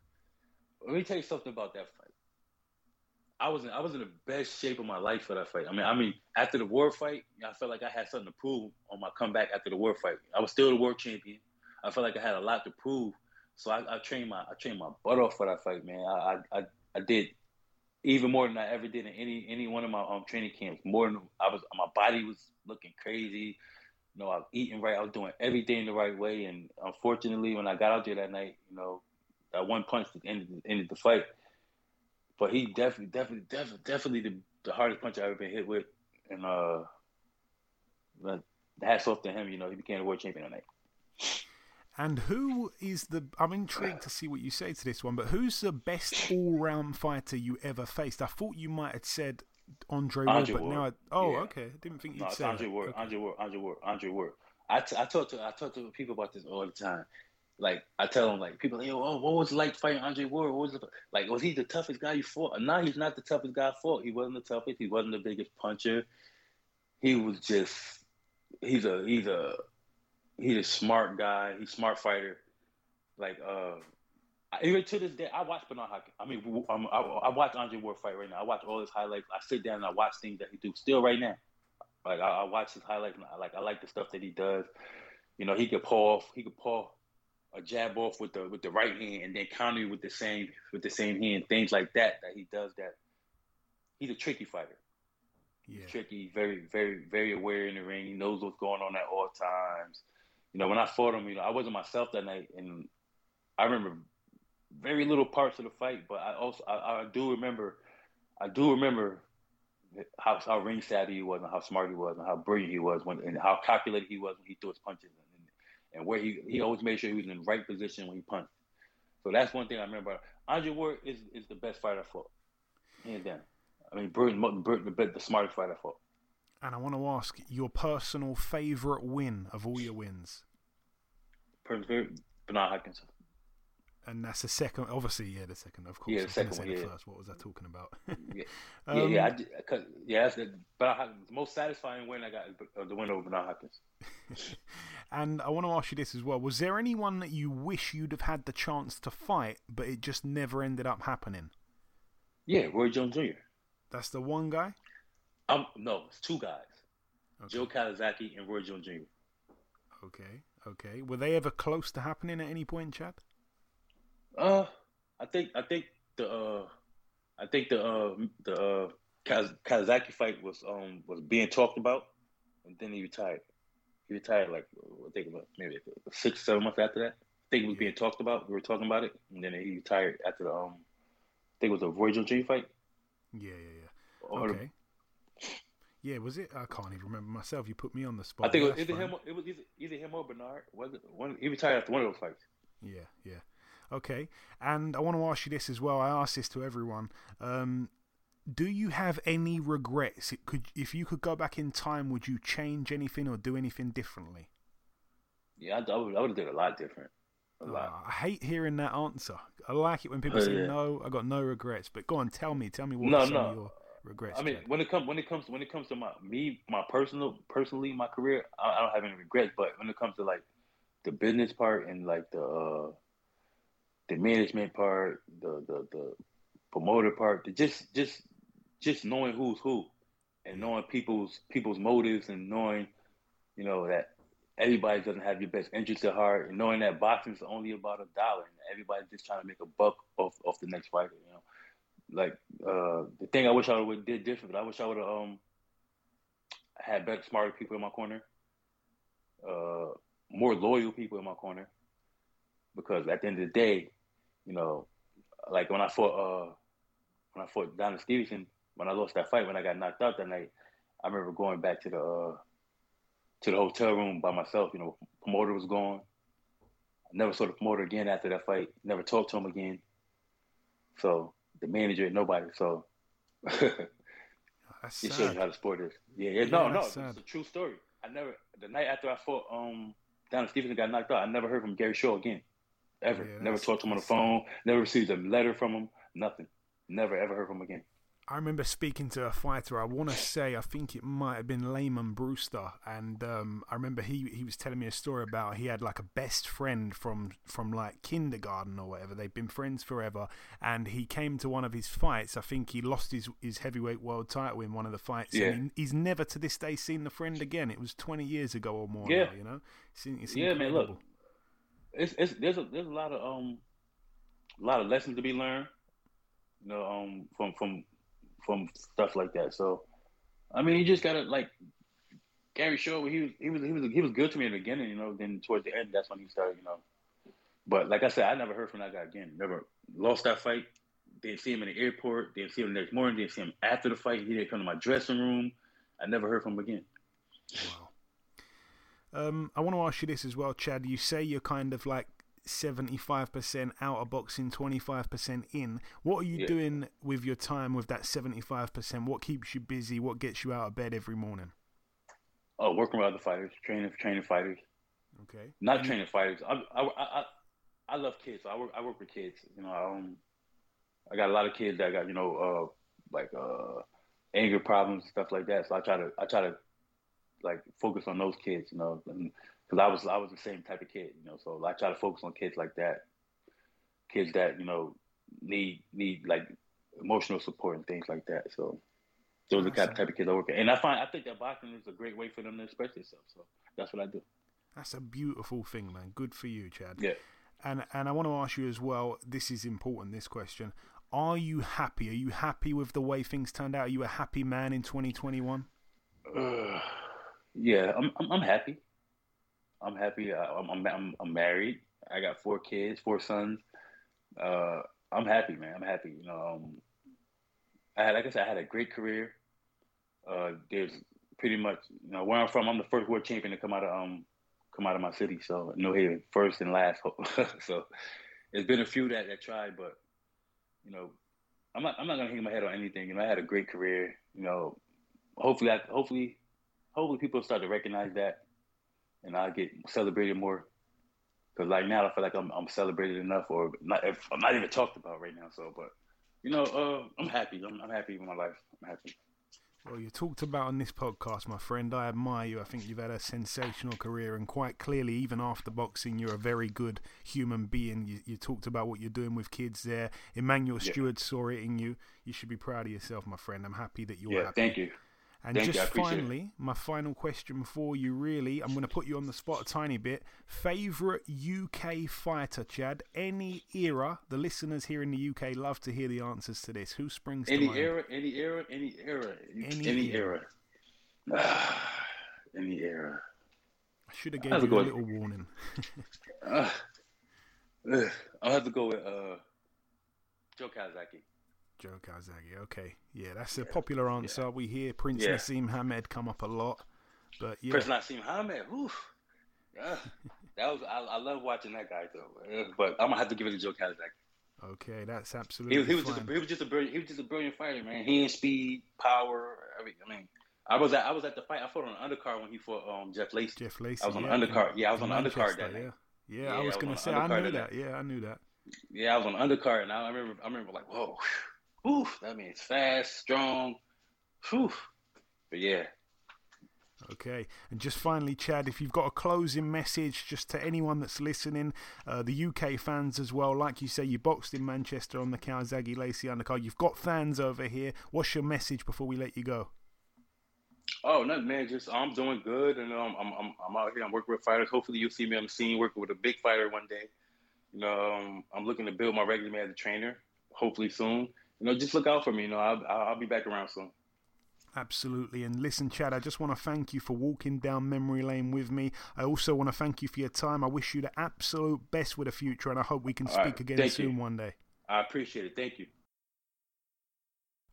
Let me tell you something about that fight. I was in. I was in the best shape of my life for that fight. I mean, I mean, after the Ward fight, I felt like I had something to prove on my comeback after the Ward fight. I was still the world champion. I felt like I had a lot to prove. So I, I trained my I trained my butt off for that fight, man. I I, I, I did even more than I ever did in any any one of my um, training camps. More than I was, my body was looking crazy. You know, I was eating right. I was doing everything the right way. And unfortunately, when I got out there that night, you know, that one punch ended ended the fight. But he definitely, definitely, definitely, definitely the, the hardest punch I've ever been hit with. And uh, hats off to him. You know, he became a world champion that night. And who is the? I'm intrigued to see what you say to this one. But who's the best all-round fighter you ever faced? I thought you might have said Andre, Ward, but Ward. now I, oh, Yeah. okay, I didn't think you'd No, say Andre. Ward, Okay. Andre Ward, Andre Ward, Andre Ward. I, t- I talk to I talk to people about this all the time. Like I tell them, like people, like, yo, oh, what was it like fighting Andre Ward? What was it like? Was he the toughest guy you fought? No, he's not the toughest guy I fought. He wasn't the toughest. He wasn't the biggest puncher. He was just he's a he's a he's a smart guy. He's a smart fighter. Like uh, even to this day, I watch Bernard Hopkins. I mean, um, I, I watch Andre Ward fight right now. I watch all his highlights. I sit down and I watch things that he do still right now. Like I, I watch his highlights. And I like I like the stuff that he does. You know, he could pull off. He could pull a jab off with the with the right hand and then counter you with the same with the same hand. Things like that that he does. That he's a tricky fighter. Yeah. He's tricky. Very very very aware in the ring. He knows what's going on at all times. You know, when I fought him, you know, I wasn't myself that night, and I remember very little parts of the fight, but I also I, I do remember I do remember how how ring savvy he was and how smart he was and how brilliant he was when and how calculated he was when he threw his punches and, and where he he always made sure he was in the right position when he punched. So that's one thing I remember. Andre Ward is, is the best fighter I fought, hands down. I mean, Burton, Burton the, the smartest fighter I fought. And I want to ask your personal favorite win of all your wins. Bernard Hopkins. And that's the second, obviously, yeah, the second, of course. Yeah, I the second say one, the yeah. first. What was I talking about? Yeah, Um, (laughs) yeah, yeah. I, did- yeah, that's the, Bernard The most satisfying win I got is uh, the win over Bernard Hopkins. (laughs) And I want to ask you this as well. Was there anyone that you wish you'd have had the chance to fight, but it just never ended up happening? Yeah, Roy Jones Jr. That's the one guy? Um, no, it's two guys. Joe Calzaghe and Roy Jones Jr. Okay, okay. Were they ever close to happening at any point, Chad? Uh, I think I think the uh, I think the uh, the uh, Calzaghe fight was um was being talked about, and then he retired. He retired like I think about maybe six seven months after that. I think it was being talked about. We were talking about it, and then he retired after the um. I think it was a Roy Jones Jr. fight. Yeah, yeah, yeah. Or Okay. Yeah, was it? I can't even remember myself. You put me on the spot. I think it was either him. Or, it was either, either him or Bernard. Was it one? He retired after one of those fights. Yeah, yeah. Okay. And I want to ask you this as well. I ask this to everyone. Um, do you have any regrets? It could, if you could go back in time, would you change anything or do anything differently? Yeah, I, I would. I would have did a lot different. A lot. Oh, I hate hearing that answer. I like it when people Oh, say yeah. no. I got no regrets. But go on, tell me. Tell me what No, some no. of your regrets. I mean, when it comes when it comes when it comes to my me my personal personally my career, I, I don't have any regrets. But when it comes to like the business part and like the uh, the management part, the the the promoter part, the just just just knowing who's who, and knowing people's people's motives, and knowing you know that everybody doesn't have your best interest at heart, and knowing that boxing is only about a dollar, and everybody's just trying to make a buck off off the next fighter. You like uh, the thing I wish I would did different. I wish I would have um had better, smarter people in my corner, uh, more loyal people in my corner. Because at the end of the day, you know, like when I fought uh when I fought Donald Stevenson, when I lost that fight, when I got knocked out that night, I remember going back to the uh, to the hotel room by myself. You know, promoter was gone. I never saw the promoter again after that fight. Never talked to him again. So the manager, nobody. So (laughs) it shows you how the sport is. Yeah, yeah, Yeah, no, no, that's it's a true story. I never the night after I fought um Donald Stevenson got knocked out. I never heard from Gary Shaw again, ever. Yeah, never talked to him on the that's sad. phone. Never received a letter from him. Nothing. Never ever heard from him again. I remember speaking to a fighter. I want to say I think it might have been Lamon Brewster, and um, I remember he he was telling me a story about he had like a best friend from from like kindergarten or whatever. They've been friends forever, and he came to one of his fights. I think he lost his his heavyweight world title in one of the fights. Yeah. and he, he's never to this day seen the friend again. It was twenty years ago or more. Yeah. now, you know. It's, it's yeah, man. Look, it's it's there's a there's a lot of um a lot of lessons to be learned, you know, um from from from stuff like that. So, I mean, you just gotta like Gary Shaw. He was he was he was he was good to me in the beginning, you know. Then towards the end, that's when he started, you know. But like I said, I never heard from that guy again. Never lost that fight. Didn't see him in the airport. Didn't see him the next morning. Didn't see him after the fight. He didn't come to my dressing room. I never heard from him again. Wow. Um, I want to ask you this as well, Chad. You say you're kind of like 75% out of boxing, 25% in. What are you Yeah. doing with your time with that 75%? What keeps you busy? What gets you out of bed every morning? Oh, working with other fighters, training training fighters. Okay. Not training fighters. I, I, I, I, I love kids. I work I work with kids. You know, um, I got a lot of kids that got you know uh, like uh, anger problems stuff like that. So I try to I try to like focus on those kids. You know, because I was I was the same type of kid. You know, so I try to focus on kids like that. Kids that you know need need like emotional support and things like that. So those are the type, type of kids I work with. And I find I think that boxing is a great way for them to express themselves. So that's what I do. That's a beautiful thing, man. Good for you, Chad. Yeah. And and I want to ask you as well. This is important. This question: Are you happy? Are you happy with the way things turned out? Are you a happy man in 2021? Uh, (sighs) yeah, I'm, I'm I'm happy. I'm happy. I- I'm I'm I'm, married. I got four kids, four sons. Uh, I'm happy, man. I'm happy. You know, um, I had, like I said, I had a great career. Uh, there's pretty much, you know, where I'm from. I'm the first world champion to come out of um, come out of my city. So New Haven, first and last. (laughs) so there's been a few that that tried, but you know, I'm not I'm not gonna hang my head on anything. You know, I had a great career. You know, hopefully, I, hopefully, hopefully people start to recognize that, and I get celebrated more. Because like now, I feel like I'm I'm celebrated enough, or not. I'm not even talked about right now. So, but you know, uh, I'm happy. I'm, I'm happy with my life. I'm happy. Well, you talked about on this podcast, my friend. I admire you. I think you've had a sensational career, and quite clearly, even after boxing, you're a very good human being. You, you talked about what you're doing with kids there. Emanuel Yeah. Steward saw it in you. You should be proud of yourself, my friend. I'm happy that you're Yeah, happy. thank you. And Thank you, just it. finally, my final question for you, really, I'm going to put you on the spot a tiny bit. Favorite UK fighter, Chad? Any era? The listeners here in the UK love to hear the answers to this. Who springs to Any mind? era, any era, any era, Any any, era. era. (sighs) any era. I should have I'll gave have to you a with- little warning. (laughs) Uh, I'll have to go with uh, Joe Calzaghe. Joe Calzaghe. Okay, yeah, that's a popular answer. We hear Prince Yeah. Naseem Hamed come up a lot, but yeah, Prince Naseem Hamed. Oof. Yeah, that was I, I love watching that guy though. But I'm gonna have to give it to Joe Calzaghe. okay, that's absolutely was- he was just a, he was just a brilliant he was just a brilliant fighter, man. He had speed, power, everything. I mean, I was at I was at the fight. I fought on the undercard when he fought um Jeff Lacey. Jeff Lacey. I was on yeah, the undercard. Yeah, I was on the undercard that yeah. night. Yeah, Yeah, I I was was gonna say I knew that that. Yeah, I knew that. Yeah, I was on the undercard, and I remember I remember like, whoa, oof, that means fast, strong, whew. But yeah, Okay, and just finally, Chad, if you've got a closing message just to anyone that's listening, uh, the UK fans as well, like you say, you boxed in Manchester on the Calzaghe Lacey undercard. You've got fans over here. What's your message before we let you go? Oh nothing, man! Just I'm doing good, and um, I'm I'm I'm out here. I'm working with fighters. Hopefully, you'll see me on the scene working with a big fighter one day. You know, um, I'm looking to build my resume as a trainer. Hopefully soon, you know, just look out for me. You know, I'll I'll be back around soon. Absolutely. And listen, Chad, I just want to thank you for walking down memory lane with me. I also want to thank you for your time. I wish you the absolute best with the future, and I hope we can All speak right. again Thank soon you. one day. I appreciate it. Thank you.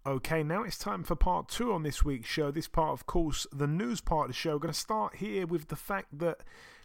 Okay, now it's time for part two on this week's show. This part, of course, the news part of the show. We're going to start here with the fact that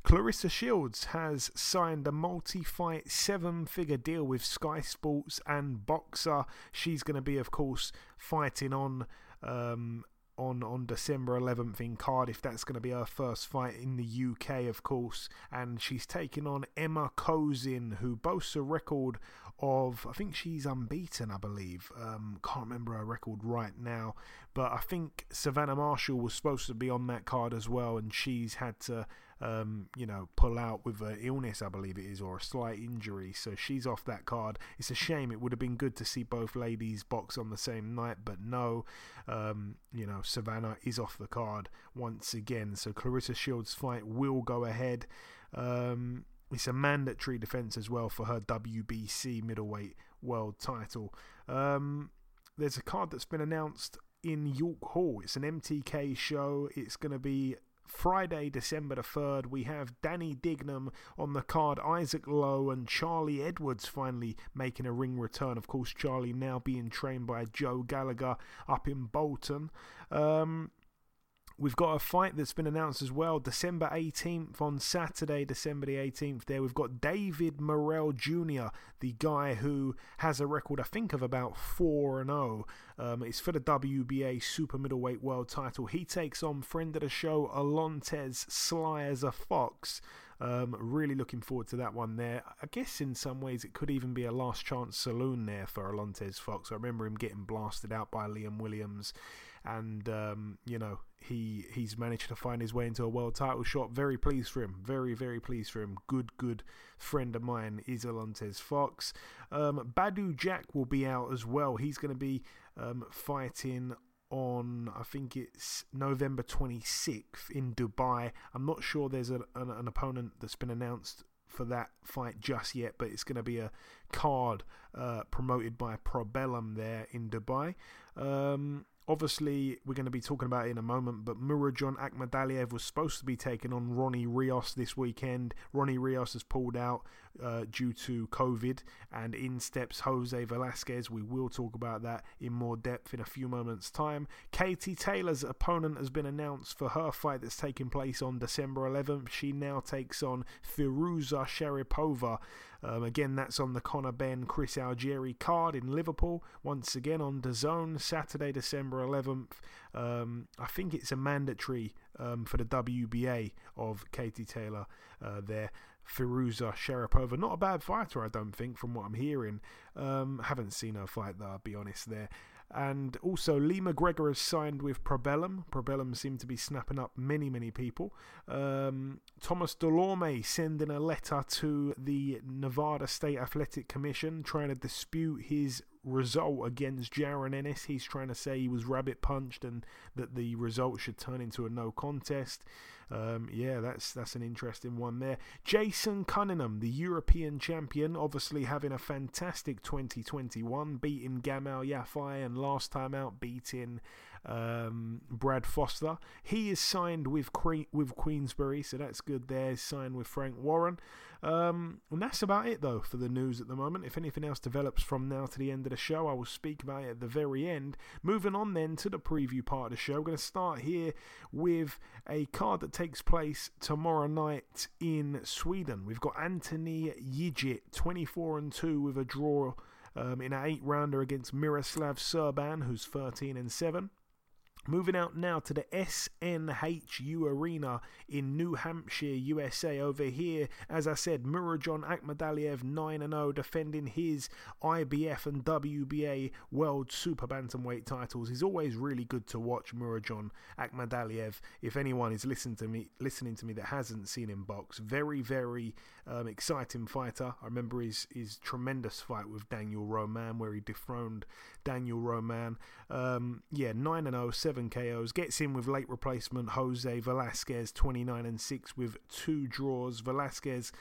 Claressa Shields has signed a multi fight seven figure deal with Sky Sports and BOXXER. She's going to be, of course, fighting on. Um, on, on December 11th in Cardiff. That's going to be her first fight in the UK, of course. And she's taking on Ema Kozin, who boasts a record of, I think she's unbeaten, I believe. Um, can't remember her record right now. But I think Savannah Marshall was supposed to be on that card as well, and she's had to, um, you know, pull out with an illness, I believe it is, or a slight injury. So she's off that card. It's a shame. It would have been good to see both ladies box on the same night, but no. Um, you know, Savannah is off the card once again. So Claressa Shields' fight will go ahead. Um, it's a mandatory defense as well for her WBC middleweight world title. Um, there's a card that's been announced in York Hall. It's an MTK show. It's going to be Friday, December the 3rd. We have Danny Dignum on the card, Isaac Lowe, and Charlie Edwards finally making a ring return. Of course, Charlie now being trained by Joe Gallagher up in Bolton. Um, We've got a fight that's been announced as well, December 18th on Saturday, December the 18th. There we've got David Morrell Jr., the guy who has a record, I think, of about 4 and 0. Um, it's for the WBA Super Middleweight World title. He takes on friend of the show, Alantez Sly as a Fox. Um, really looking forward to that one there. I guess in some ways it could even be a last chance saloon there for Alantez Fox. I remember him getting blasted out by Liam Williams, and um, you know he he's managed to find his way into a world title shot. Very pleased for him. Very very pleased for him. Good good friend of mine is Alantez Fox. Um, Badou Jack will be out as well. He's going to be um, fighting on I think it's November 26th in Dubai. I'm not sure there's a, an, an opponent that's been announced for that fight just yet, but it's going to be a card uh, promoted by Probellum there in Dubai. Um, obviously, we're going to be talking about it in a moment, but Murodjon Akhmadaliev was supposed to be taking on Ronnie Rios this weekend. Ronnie Rios has pulled out uh, due to COVID, and in steps Jose Velasquez. We will talk about that in more depth in a few moments' time. Katie Taylor's opponent has been announced for her fight that's taking place on December 11th. She now takes on Firuza Sharipova. Um, again, that's on the Conor Benn Chris Algieri card in Liverpool. Once again on DAZN, Saturday, December 11th. Um, I think it's a mandatory um, for the WBA of Katie Taylor uh, there. Firuza Sharipova, not a bad fighter, I don't think, from what I'm hearing. Um, haven't seen her fight though, I'll be honest there. And also, Lee McGregor has signed with Probellum. Probellum seem to be snapping up many, many people. Um, Thomas Dulorme sending a letter to the Nevada State Athletic Commission trying to dispute his result against Jaron Ennis. He's trying to say he was rabbit punched and that the result should turn into a no contest. Um, yeah, that's that's an interesting one there. Jason Cunningham, the European champion, obviously having a fantastic 2021, beating Gamal Yafai and last time out beating um, Brad Foster. He is signed with que- with Queensberry, so that's good there. Signed with Frank Warren. Um, and that's about it, though, for the news at the moment. If anything else develops from now to the end of the show, I will speak about it at the very end. Moving on then to the preview part of the show, we're going to start here with a card that takes place tomorrow night in Sweden. We've got Anthony Yigit, 24 and 2 with a draw um, in an eight rounder against Miroslav Serban, who's 13 and 7. Moving out now to the SNHU Arena in New Hampshire, USA. Over here, as I said, Murodjon Akhmadaliev 9 0, defending his IBF and WBA World Super Bantamweight titles. He's always really good to watch, Murodjon Akhmadaliev. If anyone is listening to me, listening to me that hasn't seen him box, very, very um, exciting fighter. I remember his his tremendous fight with Daniel Roman, where he dethroned Daniel Roman. Um, yeah, 9 0, 7 KOs. Gets in with late replacement Jose Velasquez, 29 and 6 with two draws. Velasquez.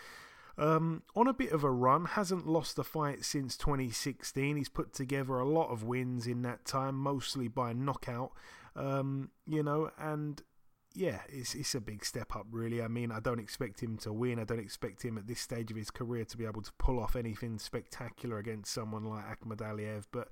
Um, on a bit of a run, hasn't lost a fight since 2016. He's put together a lot of wins in that time, mostly by knockout. Um, you know, and yeah, it's it's a big step up, really. I mean, I don't expect him to win. I don't expect him at this stage of his career to be able to pull off anything spectacular against someone like Akhmadaliev. But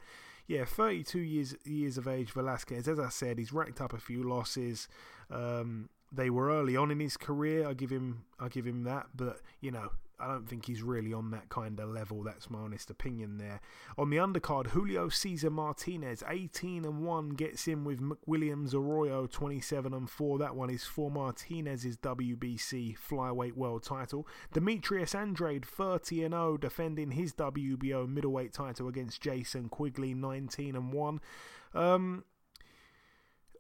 yeah, 32 years years of age, Velasquez. As I said, he's racked up a few losses. Um, they were early on in his career. I give him I give him that, but you know I don't think he's really on that kind of level. That's my honest opinion there. On the undercard, Julio Cesar Martinez, 18 and 1, gets in with McWilliams Arroyo, 27 and 4. That one is for Martinez's WBC flyweight world title. Demetrius Andrade, 30 and 0, defending his WBO middleweight title against Jason Quigley, 19 and 1. Um,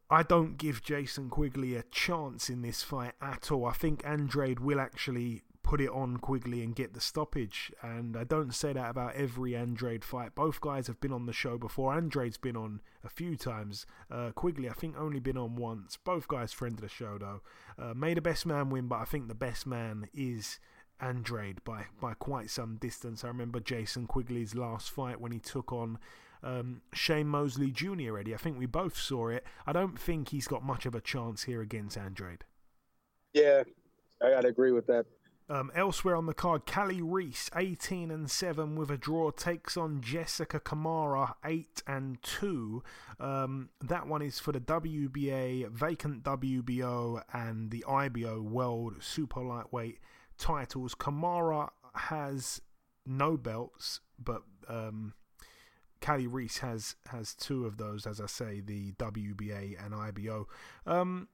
I don't give Jason Quigley a chance in this fight at all. I think Andrade will actually put it on Quigley and get the stoppage. And I don't say that about every Andrade fight. Both guys have been on the show before. Andrade's been on a few times. Uh, Quigley, I think, only been on once. Both guys friend of the show though. Uh, made a best man win, but I think the best man is Andrade by by quite some distance. I remember Jason Quigley's last fight when he took on um, Shane Mosley Jr. already. I think we both saw it. I don't think he's got much of a chance here against Andrade. Yeah, I gotta agree with that. Um, elsewhere on the card, Kali Reis, 18 and 7 with a draw, takes on Jessica Kamara, 8 and 2. Um, that one is for the WBA, vacant WBO, and the IBO World Super Lightweight titles. Kamara has no belts, but um, Kali Reis has, has two of those, as I say, the WBA and IBO. Um,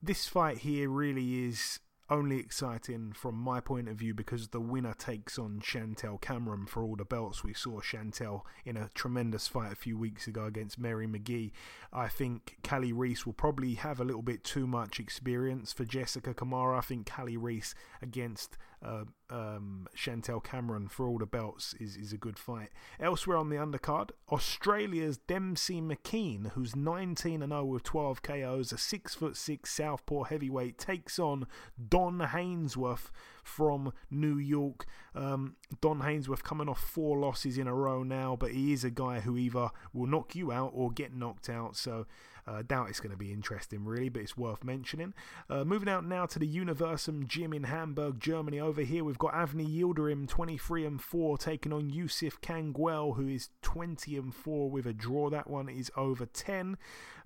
this fight here really is only exciting from my point of view because the winner takes on Chantelle Cameron for all the belts. We saw Chantelle in a tremendous fight a few weeks ago against Mary McGee. I think Kali Reis will probably have a little bit too much experience for Jessica Kamara. I think Kali Reis against uh, um, Chantelle Cameron for all the belts is, is a good fight. Elsewhere on the undercard, Australia's Dempsey McKean, who's 19 and 0 with 12 KOs, a six foot six southpaw heavyweight, takes on Don Haynesworth from New York. Um, Don Haynesworth coming off four losses in a row now, but he is a guy who either will knock you out or get knocked out. So uh, doubt it's going to be interesting, really, but it's worth mentioning. Uh, moving out now to the Universum Gym in Hamburg, Germany. Over here, we've got Avni Yildirim, 23 and 4, taking on Yusuf Kangwell, who is 20 and 4 with a draw. That one is over 10.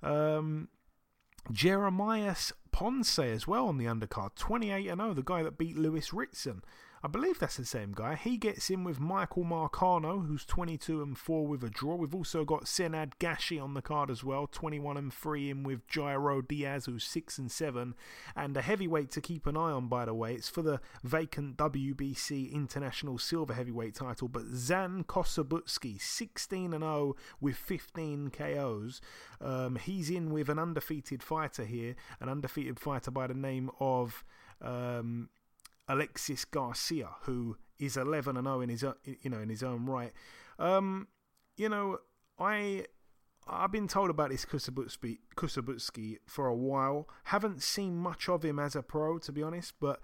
Um, Jeremias Ponce as well on the undercard, 28 and 0, the guy that beat Lewis Ritson. I believe that's the same guy. He gets in with Michael Marcano, who's 22 and 4 with a draw. We've also got Senad Gashi on the card as well, 21 and 3 in with Jairo Diaz, who's 6 and 7. And a heavyweight to keep an eye on, by the way. It's for the vacant WBC International Silver Heavyweight title, but Zhan Kossobutskiy, 16 and 0 with 15 KOs. Um, he's in with an undefeated fighter here, an undefeated fighter by the name of. Um, Alexis Garcia, who is 11 and 0 in his you know in his own right. Um, you know, I I've been told about this Kossobutskiy for a while. Haven't seen much of him as a pro, to be honest, but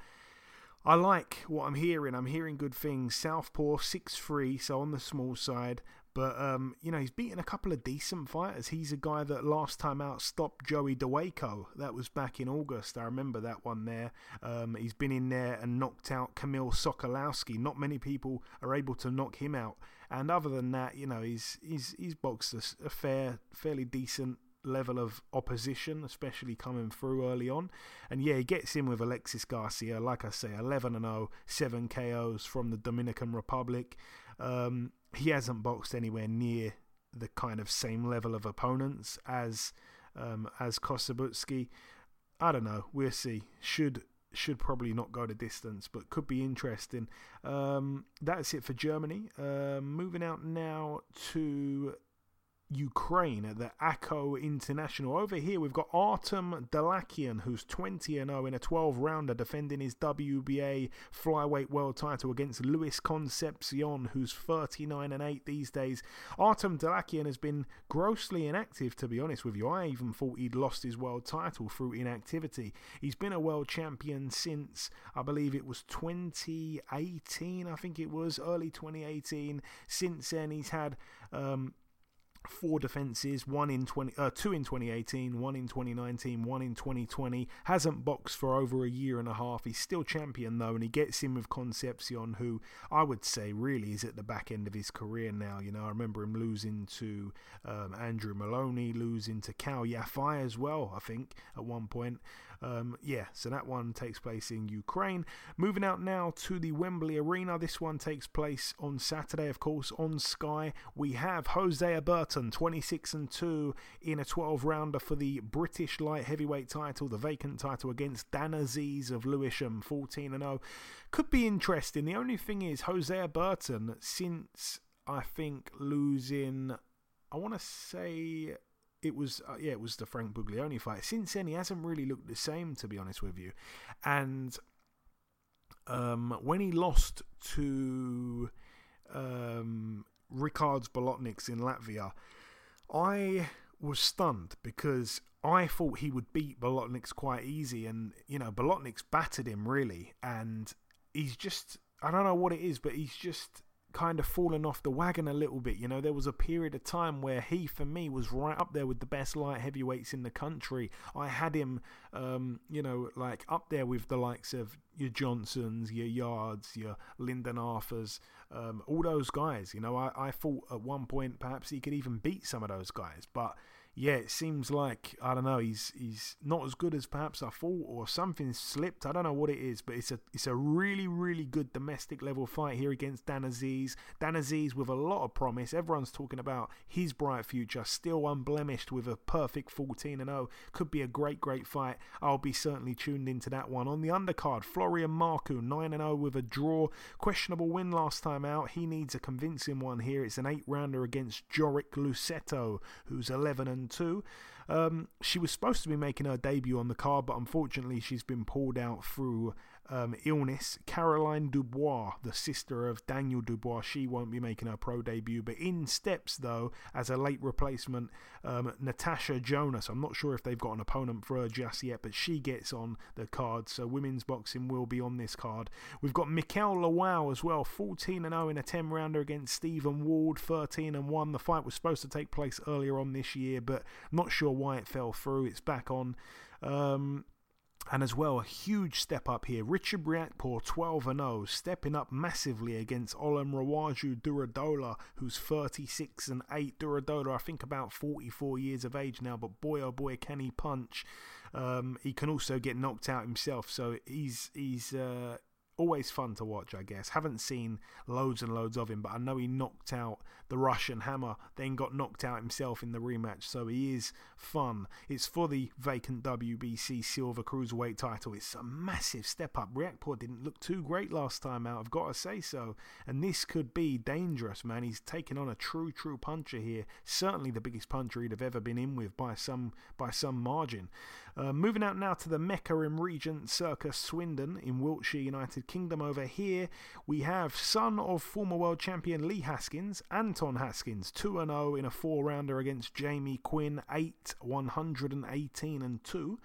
I like what I'm hearing. I'm hearing good things. Southpaw, 6'3, so on the small side. But, um, you know, he's beaten a couple of decent fighters. He's a guy that last time out stopped Joey Dawejko. That was back in August. I remember that one there. Um, he's been in there and knocked out Kamil Sokolowski. Not many people are able to knock him out. And other than that, you know, he's he's he's boxed a, a fair, fairly decent level of opposition, especially coming through early on. And yeah, he gets in with Alexis Garcia, like I say, 11 and 0, 7 KOs from the Dominican Republic. Um, he hasn't boxed anywhere near the kind of same level of opponents as um, as Kossobutskiy. I don't know. We'll see. Should should probably not go the distance, but could be interesting. Um, that's it for Germany. Uh, moving out now to Ukraine at the AKO International. Over here, we've got Artem Dalakian, who's 20 and 0 in a 12 rounder, defending his WBA flyweight world title against Luis Concepcion, who's 39 and 8 these days. Artem Dalakian has been grossly inactive, to be honest with you. I even thought he'd lost his world title through inactivity. He's been a world champion since, I believe it was 2018, I think it was, early 2018. Since then, he's had. Um, four defenses, one in 20, uh, two in 2018, one in 2019, one in 2020. Hasn't boxed for over a year and a half. He's still champion though, and he gets in with Concepcion, who I would say really is at the back end of his career now. You know, I remember him losing to um, Andrew Maloney, losing to Kal Yafai as well. I think at one point. Um, yeah, so that one takes place in Ukraine. Moving out now to the Wembley Arena. This one takes place on Saturday, of course, on Sky. We have Hosea Burton, 26 and 2, in a 12 rounder for the British light heavyweight title, the vacant title against Dan Azeez of Lewisham, 14 and 0. Could be interesting. The only thing is, Hosea Burton, since I think losing, I want to say it was uh, yeah, it was the Frank Buglioni fight. Since then, he hasn't really looked the same, to be honest with you. And um, when he lost to um, Ricards Bolotniks in Latvia, I was stunned because I thought he would beat Bolotniks quite easy, and you know Bolotniks battered him really, and he's just I don't know what it is, but he's just kind of fallen off the wagon a little bit. You know, there was a period of time where he, for me, was right up there with the best light heavyweights in the country. I had him, um, you know, like up there with the likes of your Johnsons, your Yardes, your Lyndon Arthurs, um, all those guys. You know, I, I thought at one point perhaps he could even beat some of those guys, but yeah, it seems like I don't know. He's he's not as good as perhaps I thought, or something slipped. I don't know what it is, but it's a it's a really really good domestic level fight here against Dan Azeez. Dan Azeez with a lot of promise. Everyone's talking about his bright future, still unblemished with a perfect 14 and 0. Could be a great great fight. I'll be certainly tuned into that one. On the undercard, Florian Marku 9 and 0 with a draw. Questionable win last time out. He needs a convincing one here. It's an eight rounder against Jorick Luceto, who's 11 and 2. Um, she was supposed to be making her debut on the card, but unfortunately, she's been pulled out through um, illness. Caroline Dubois, the sister of Daniel Dubois, she won't be making her pro debut, but in steps though as a late replacement, um, Natasha Jonas. I'm not sure if they've got an opponent for her just yet, but she gets on the card. So women's boxing will be on this card. We've got Mikael Lawal as well, 14 and 0 in a 10 rounder against Stephen Ward, 13 and 1. The fight was supposed to take place earlier on this year, but not sure why it fell through. It's back on. Um, and as well, a huge step up here. Richard Riakporhe 12 0, stepping up massively against Olanrewaju Durodola, who's 36 and 8. Duradola, I think about 44 years of age now, but boy oh boy, can he punch. Um, he can also get knocked out himself, so he's he's uh, always fun to watch, I guess. Haven't seen loads and loads of him, but I know he knocked out the Russian Hammer, then got knocked out himself in the rematch, so he is fun. It's for the vacant WBC Silver Cruiserweight title. It's a massive step up. Riakporhe didn't look too great last time out, I've got to say so. And this could be dangerous, man. He's taking on a true, true puncher here. Certainly the biggest puncher he'd have ever been in with by some by some margin. Uh, moving out now to the Mecca in Regent Circus Swindon in Wiltshire, United Kingdom. Over here, we have son of former world champion Lee Haskins, Anton Haskins, 2 0 in a four rounder against Jamie Quinn, 8 118 and 2.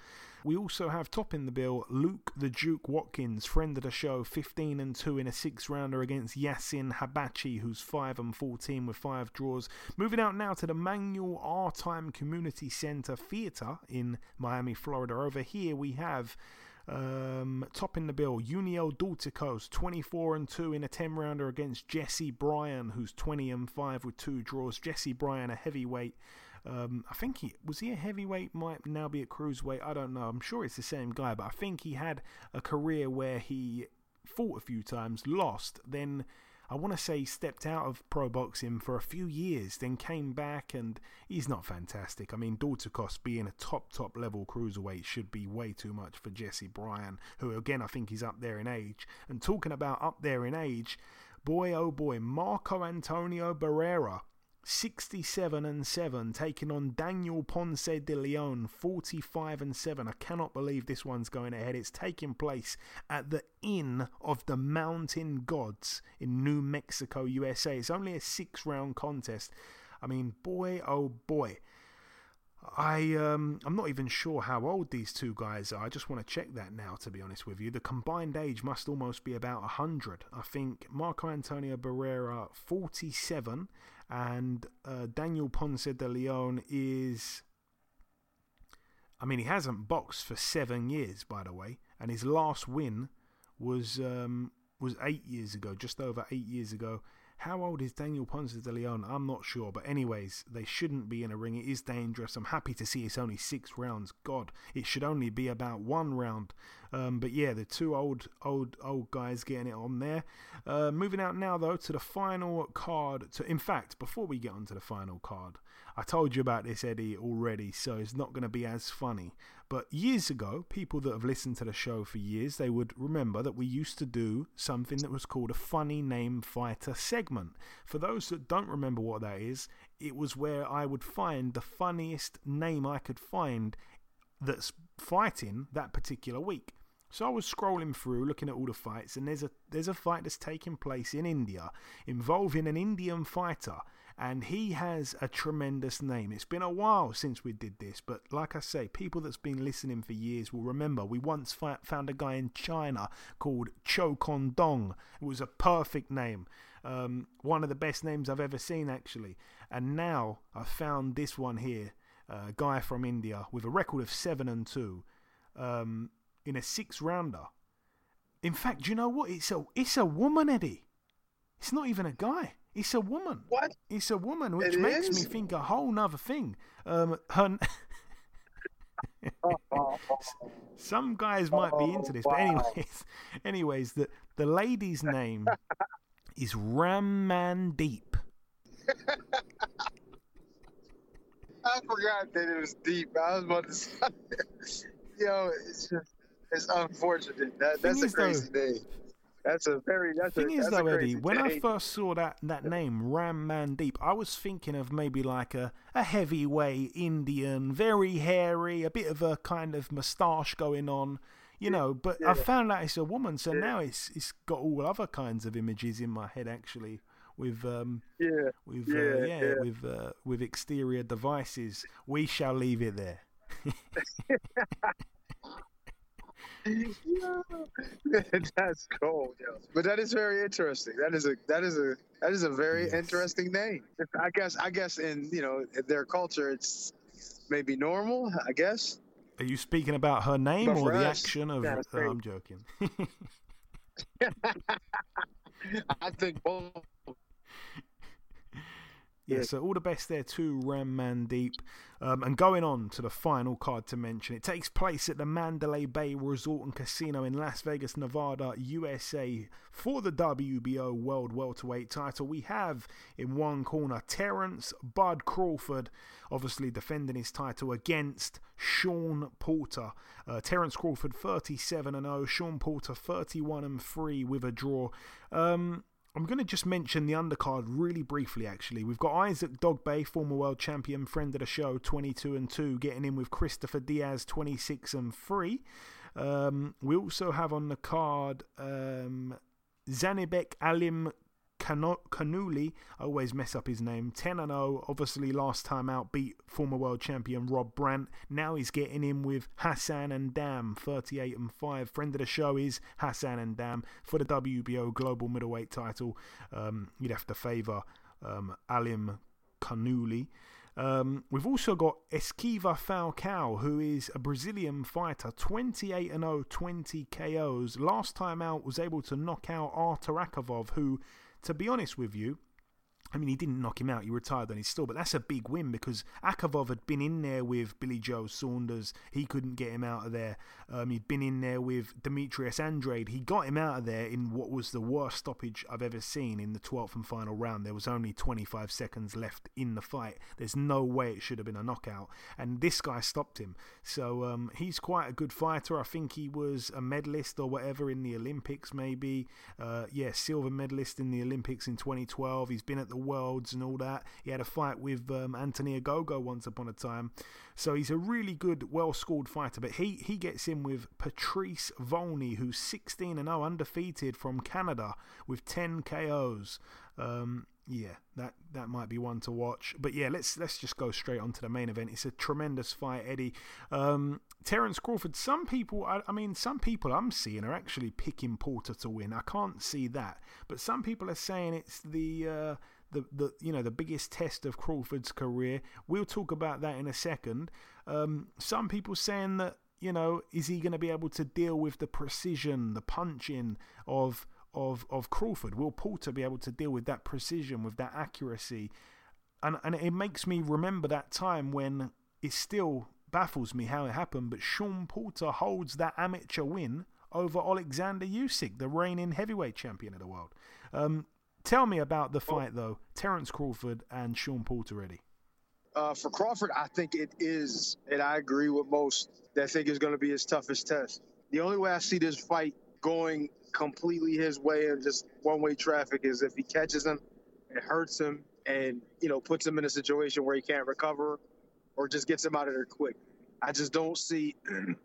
We also have top in the bill Luke the Duke Watkins, friend of the show, 15 and 2 in a six rounder against Yassin Habachi, who's 5 and 14 with five draws. Moving out now to the Manuel Artime Community Center Theater in Miami, Florida. Over here we have. Um, top in the bill, Yuniel Dorticos, 24 and 2 in a 10 rounder against Jesse Bryan, who's 20 and 5 with two draws. Jesse Bryan, a heavyweight um, I think he was he a heavyweight, might now be a cruiserweight. I don't know. I'm sure it's the same guy, but I think he had a career where he fought a few times, lost, then. I want to say stepped out of pro boxing for a few years, then came back, and he's not fantastic. I mean, Dorticos being a top, top level cruiserweight should be way too much for Jesse Bryan, who again I think he's up there in age. And talking about up there in age, boy oh boy, Marco Antonio Barrera 67 and 7, taking on Daniel Ponce de Leon, 45 and 7. I cannot believe this one's going ahead. It's taking place at the Inn of the Mountain Gods in New Mexico, USA. It's only a six round contest. I mean, boy, oh boy. I um I'm not even sure how old these two guys are. I just want to check that now to be honest with you. The combined age must almost be about 100. I think Marco Antonio Barrera 47 and uh, Daniel Ponce de Leon is I mean he hasn't boxed for 7 years by the way and his last win was um was 8 years ago, just over 8 years ago how old is Daniel Ponce de Leon? I'm not sure, but anyways, they shouldn't be in a ring. It is dangerous. I'm happy to see it's only six rounds. God, it should only be about one round. Um, but yeah, the two old, old, old guys getting it on there. Uh, moving out now though to the final card. To in fact, before we get on to the final card, I told you about this Eddie already, so it's not going to be as funny. But years ago, people that have listened to the show for years, they would remember that we used to do something that was called a funny name fighter segment. For those that don't remember what that is, it was where I would find the funniest name I could find that's fighting that particular week. So I was scrolling through, looking at all the fights, and there's a there's a fight that's taking place in India involving an Indian fighter and he has a tremendous name. It's been a while since we did this, but like I say, people that's been listening for years will remember we once found a guy in China called Cho Kon Dong. It was a perfect name, um, one of the best names I've ever seen actually. And now I found this one here, a guy from India with a record of seven and two, um, in a six rounder. In fact, do you know what? It's a it's a woman, Eddie. It's not even a guy. It's a woman. What? It's a woman, which It makes is? me think a whole nother thing. Um, her. (laughs) Some guys might be into this, but Oh, wow. anyways, (laughs) anyways, the the lady's name is Rammandeep. (laughs) I forgot that it was deep. I was about to say, yo, it's just, it's unfortunate. That, that's a is, though- crazy name. That's a very, that's Thing a, is, that's though, Eddie, crazy when I first saw that that name, Rammandeep, I was thinking of maybe like a a heavyweight Indian, very hairy, a bit of a kind of moustache going on. You know, but I found out it's a woman, so now it's it's got all other kinds of images in my head actually, with um Yeah, with uh, yeah, yeah, yeah. with uh, with exterior devices. We shall leave it there. (laughs) (laughs) (laughs) that's cool, yo. But that is very interesting. That is a that is a that is a very Yes. interesting name. I guess I guess in you know their culture it's maybe normal. I guess. Are you speaking about her name But or the us, action of? great. Uh, I'm joking. (laughs) (laughs) I think both. Yeah, so all the best there to Ram Mandeep. Um, and going on to the final card to mention, it takes place at the Mandalay Bay Resort and Casino in Las Vegas, Nevada, USA, for the WBO World Welterweight title. We have in one corner Terence Bud Crawford, obviously defending his title against Sean Porter. Uh, Terence Crawford 37 and 0, Sean Porter 31 and 3 with a draw. Um, I'm going to just mention the undercard really briefly, actually. We've got Isaac Dogboe, former world champion, friend of the show, 22 and 2, getting in with Christopher Diaz, 26 and 3. Um, we also have on the card um, Janibek Alim Kanuli, I always mess up his name, 10 and 0. Obviously, last time out beat former world champion Rob Brandt. Now he's getting in with Hassan N'Dam, 38 and 5. Friend of the show is Hassan N'Dam for the WBO global middleweight title. Um, you'd have to favour um, Alim Kanuli. Um, we've also got Esquiva Falcao, who is a Brazilian fighter, 28 and 0, 20 KOs. Last time out was able to knock out Artur Akavov, who, to be honest with you, I mean, he didn't knock him out. He retired on his still, but that's a big win because Akavov had been in there with Billy Joe Saunders. He couldn't get him out of there. Um, he'd been in there with Demetrius Andrade. He got him out of there in what was the worst stoppage I've ever seen in the 12th and final round. There was only 25 seconds left in the fight. There's no way it should have been a knockout. And this guy stopped him. So um, he's quite a good fighter. I think he was a medalist or whatever in the Olympics, maybe. Uh, yeah, silver medalist in the Olympics in 2012. He's been at the worlds and all that. He had a fight with um, Anthony Ogogo once upon a time. So he's a really good, well scored fighter. But he, he gets in with Patrice Volny, who's 16 and 0, undefeated from Canada with 10 KOs. Um, yeah, that that might be one to watch. But yeah, let's let's just go straight on to the main event. It's a tremendous fight, Eddie. Um, Terence Crawford. Some people, I, I, mean, some people I'm seeing are actually picking Porter to win. I can't see that, but some people are saying it's the. Uh, the, the you know the biggest test of Crawford's career. We'll talk about that in a second. Um, some people saying that you know is he going to be able to deal with the precision, the punching of of of Crawford? Will Porter be able to deal with that precision, with that accuracy? And and it makes me remember that time when it still baffles me how it happened, but Sean Porter holds that amateur win over Alexander Usyk, the reigning heavyweight champion of the world. Um, tell me about the fight though, Terence Crawford and Sean Porter, Eddie. Uh, for Crawford, I think it is, and I agree with most that think is going to be his toughest test. The only way I see this fight going completely his way and just one way traffic is if he catches him, it hurts him, and you know puts him in a situation where he can't recover, or just gets him out of there quick. I just don't see (clears throat)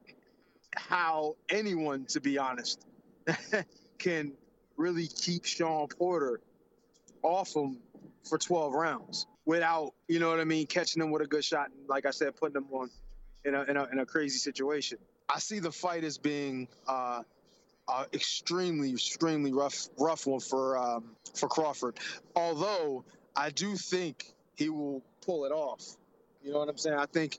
how anyone, to be honest, (laughs) can really keep Sean Porter off him for 12 rounds without, you know what I mean, catching him with a good shot and, like I said, putting him on in a, in a, in a crazy situation. I see the fight as being uh, uh, extremely, extremely rough, rough one for um, for Crawford. Although I do think he will pull it off. You know what I'm saying? I think,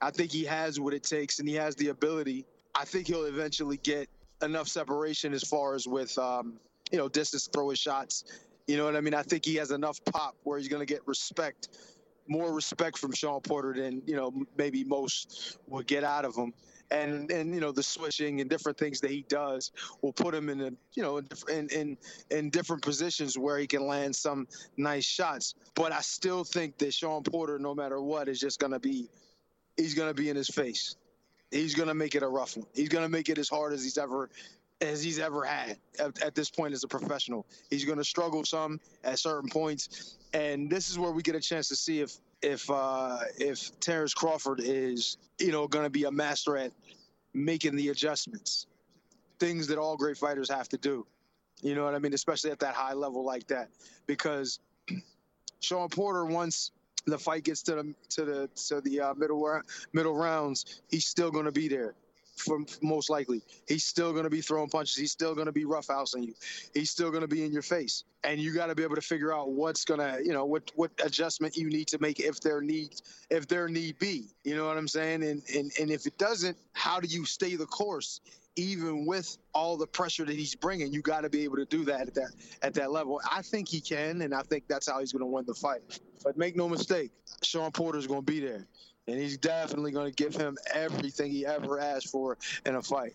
I think he has what it takes, and he has the ability. I think he'll eventually get enough separation as far as with, um, you know, distance throw his shots. You know what I mean? I think he has enough pop where he's going to get respect, more respect from Sean Porter than you know maybe most would get out of him and and you know the switching and different things that he does will put him in a you know in in in different positions where he can land some nice shots. But I still think that Sean Porter, no matter what, is just gonna be he's gonna be in his face. He's gonna make it a rough one. He's gonna make it as hard as he's ever as he's ever had at, at this point as a professional. He's going to struggle some at certain points, and this is where we get a chance to see if if uh, if Terence Crawford is you know going to be a master at making the adjustments, things that all great fighters have to do. You know what I mean, especially at that high level like that, because (clears throat) Sean Porter once the fight gets to the to the to the uh, middle middle rounds, he's still going to be there most likely. He's still going to be throwing punches. He's still going to be roughhousing you. He's still going to be in your face. And you got to be able to figure out what's going to, you know, what what adjustment you need to make if there needs if there need be. You know what I'm saying? And and and if it doesn't, how do you stay the course? Even with all the pressure that he's bringing, you got to be able to do that at that at that level. I think he can, and I think that's how he's going to win the fight. But make no mistake, Sean Porter's going to be there and he's definitely going to give him everything he ever asked for in a fight.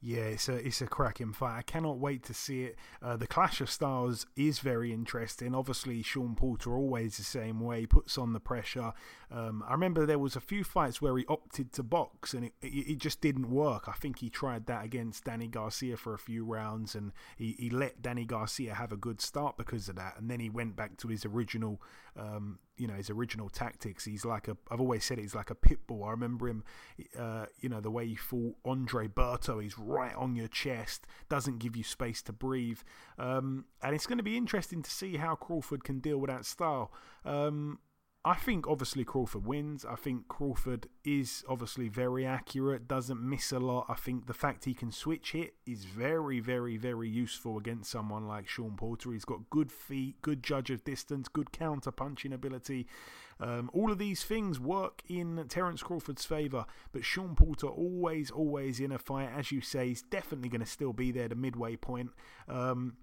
Yeah, it's a it's a cracking fight. I cannot wait to see it. Uh, the clash of styles is very interesting. Obviously, Sean Porter always the same way, he puts on the pressure. Um, I remember there was a few fights where he opted to box, and it, it, just didn't work. I think he tried that against Danny Garcia for a few rounds, and he, he let Danny Garcia have a good start because of that. And then he went back to his original um, you know his original tactics. He's like a I've always said it, he's like a pit bull. I remember him, uh, you know, the way he fought Andre Berto. He's right on your chest, doesn't give you space to breathe, um, and it's going to be interesting to see how Crawford can deal with that style. Um, I think obviously Crawford wins. I think Crawford is obviously very accurate, doesn't miss a lot. I think the fact he can switch hit is very, very, very useful against someone like Sean Porter. He's got good feet, good judge of distance, good counter punching ability. Um, all of these things work in Terence Crawford's favour, but Sean Porter always, always in a fight, as you say, is definitely going to still be there, the midway point. Um,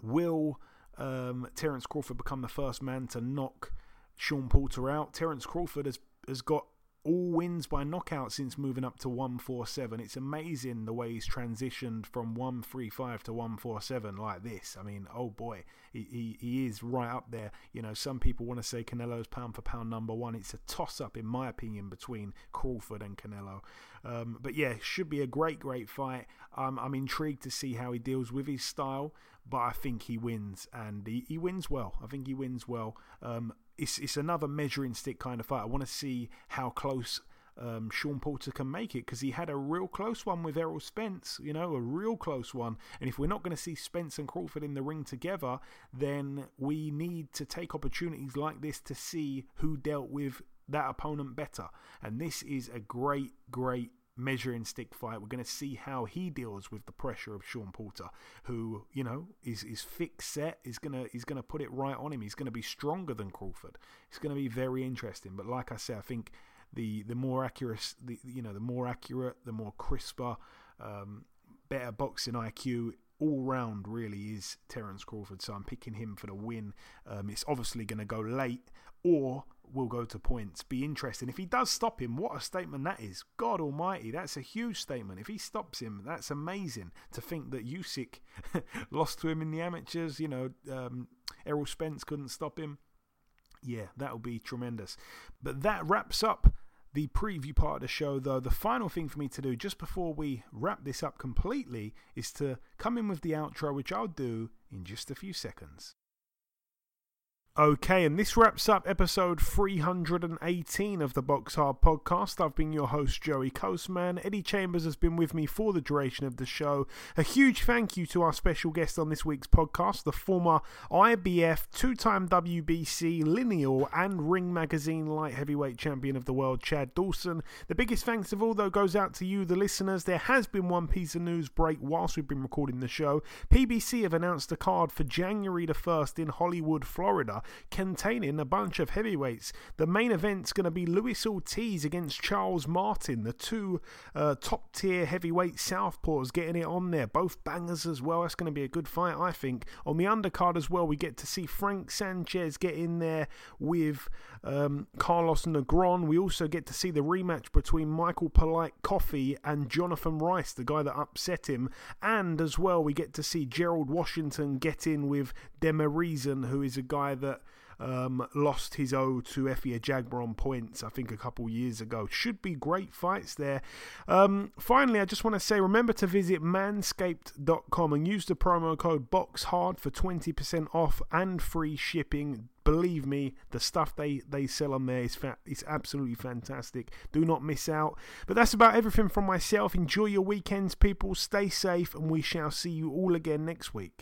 will um, Terence Crawford become the first man to knock? Sean Porter out. Terence Crawford has has got all wins by knockout since moving up to 147. It's amazing the way he's transitioned from 135 to 147 like this. I mean, oh boy, he, he, he is right up there. You know, some people want to say Canelo's pound for pound number one. It's a toss up, in my opinion, between Crawford and Canelo. Um, but yeah, should be a great, great fight. Um, I'm intrigued to see how he deals with his style, but I think he wins, and he, he wins well. I think he wins well. Um, it's it's another measuring stick kind of fight. I want to see how close um, Sean Porter can make it because he had a real close one with Errol Spence, you know, a real close one. And if we're not going to see Spence and Crawford in the ring together, then we need to take opportunities like this to see who dealt with that opponent better. And this is a great, great measuring stick fight. We're going to see how he deals with the pressure of Sean Porter, who you know is is fixed set. Is gonna he's gonna put it right on him. He's going to be stronger than Crawford. It's going to be very interesting. But like I said, I think the the more accurate, the you know the more accurate, the more crisper, um, better boxing IQ all round really is Terence Crawford. So I'm picking him for the win. Um, it's obviously going to go late or will go to points. Be interesting. If he does stop him, what a statement that is. God almighty, that's a huge statement. If he stops him, that's amazing. To think that Usyk (laughs) lost to him in the amateurs, you know, um, Errol Spence couldn't stop him. Yeah, that'll be tremendous. But that wraps up the preview part of the show, though, the final thing for me to do just before we wrap this up completely is to come in with the outro, which I'll do in just a few seconds. Okay, and this wraps up episode 318 of the Box Hard podcast. I've been your host, Joey Coastman. Eddie Chambers has been with me for the duration of the show. A huge thank you to our special guest on this week's podcast, the former IBF, two time WBC, Lineal, and Ring Magazine light heavyweight champion of the world, Chad Dawson. The biggest thanks of all, though, goes out to you, the listeners. There has been one piece of news break whilst we've been recording the show. PBC have announced a card for January the 1st in Hollywood, Florida containing a bunch of heavyweights. The main event's going to be Luis Ortiz against Charles Martin, the two uh, top tier heavyweight southpaws getting it on there. Both bangers as well. That's going to be a good fight, I think. On the undercard as well, we get to see Frank Sanchez get in there with um, Carlos Negron. We also get to see the rematch between Michael Polite Coffie and Jonathan Rice, the guy that upset him. And as well, we get to see Gerald Washington get in with Demirezen, who is a guy that um, lost his O to Efe Ajagba on points, I think, a couple years ago. Should be great fights there. Um, finally, I just want to say remember to visit manscaped.com and use the promo code BOXHARD for 20% off and free shipping. Believe me, the stuff they, they sell on there is, fa- is absolutely fantastic. Do not miss out. But that's about everything from myself. Enjoy your weekends, people. Stay safe, and we shall see you all again next week.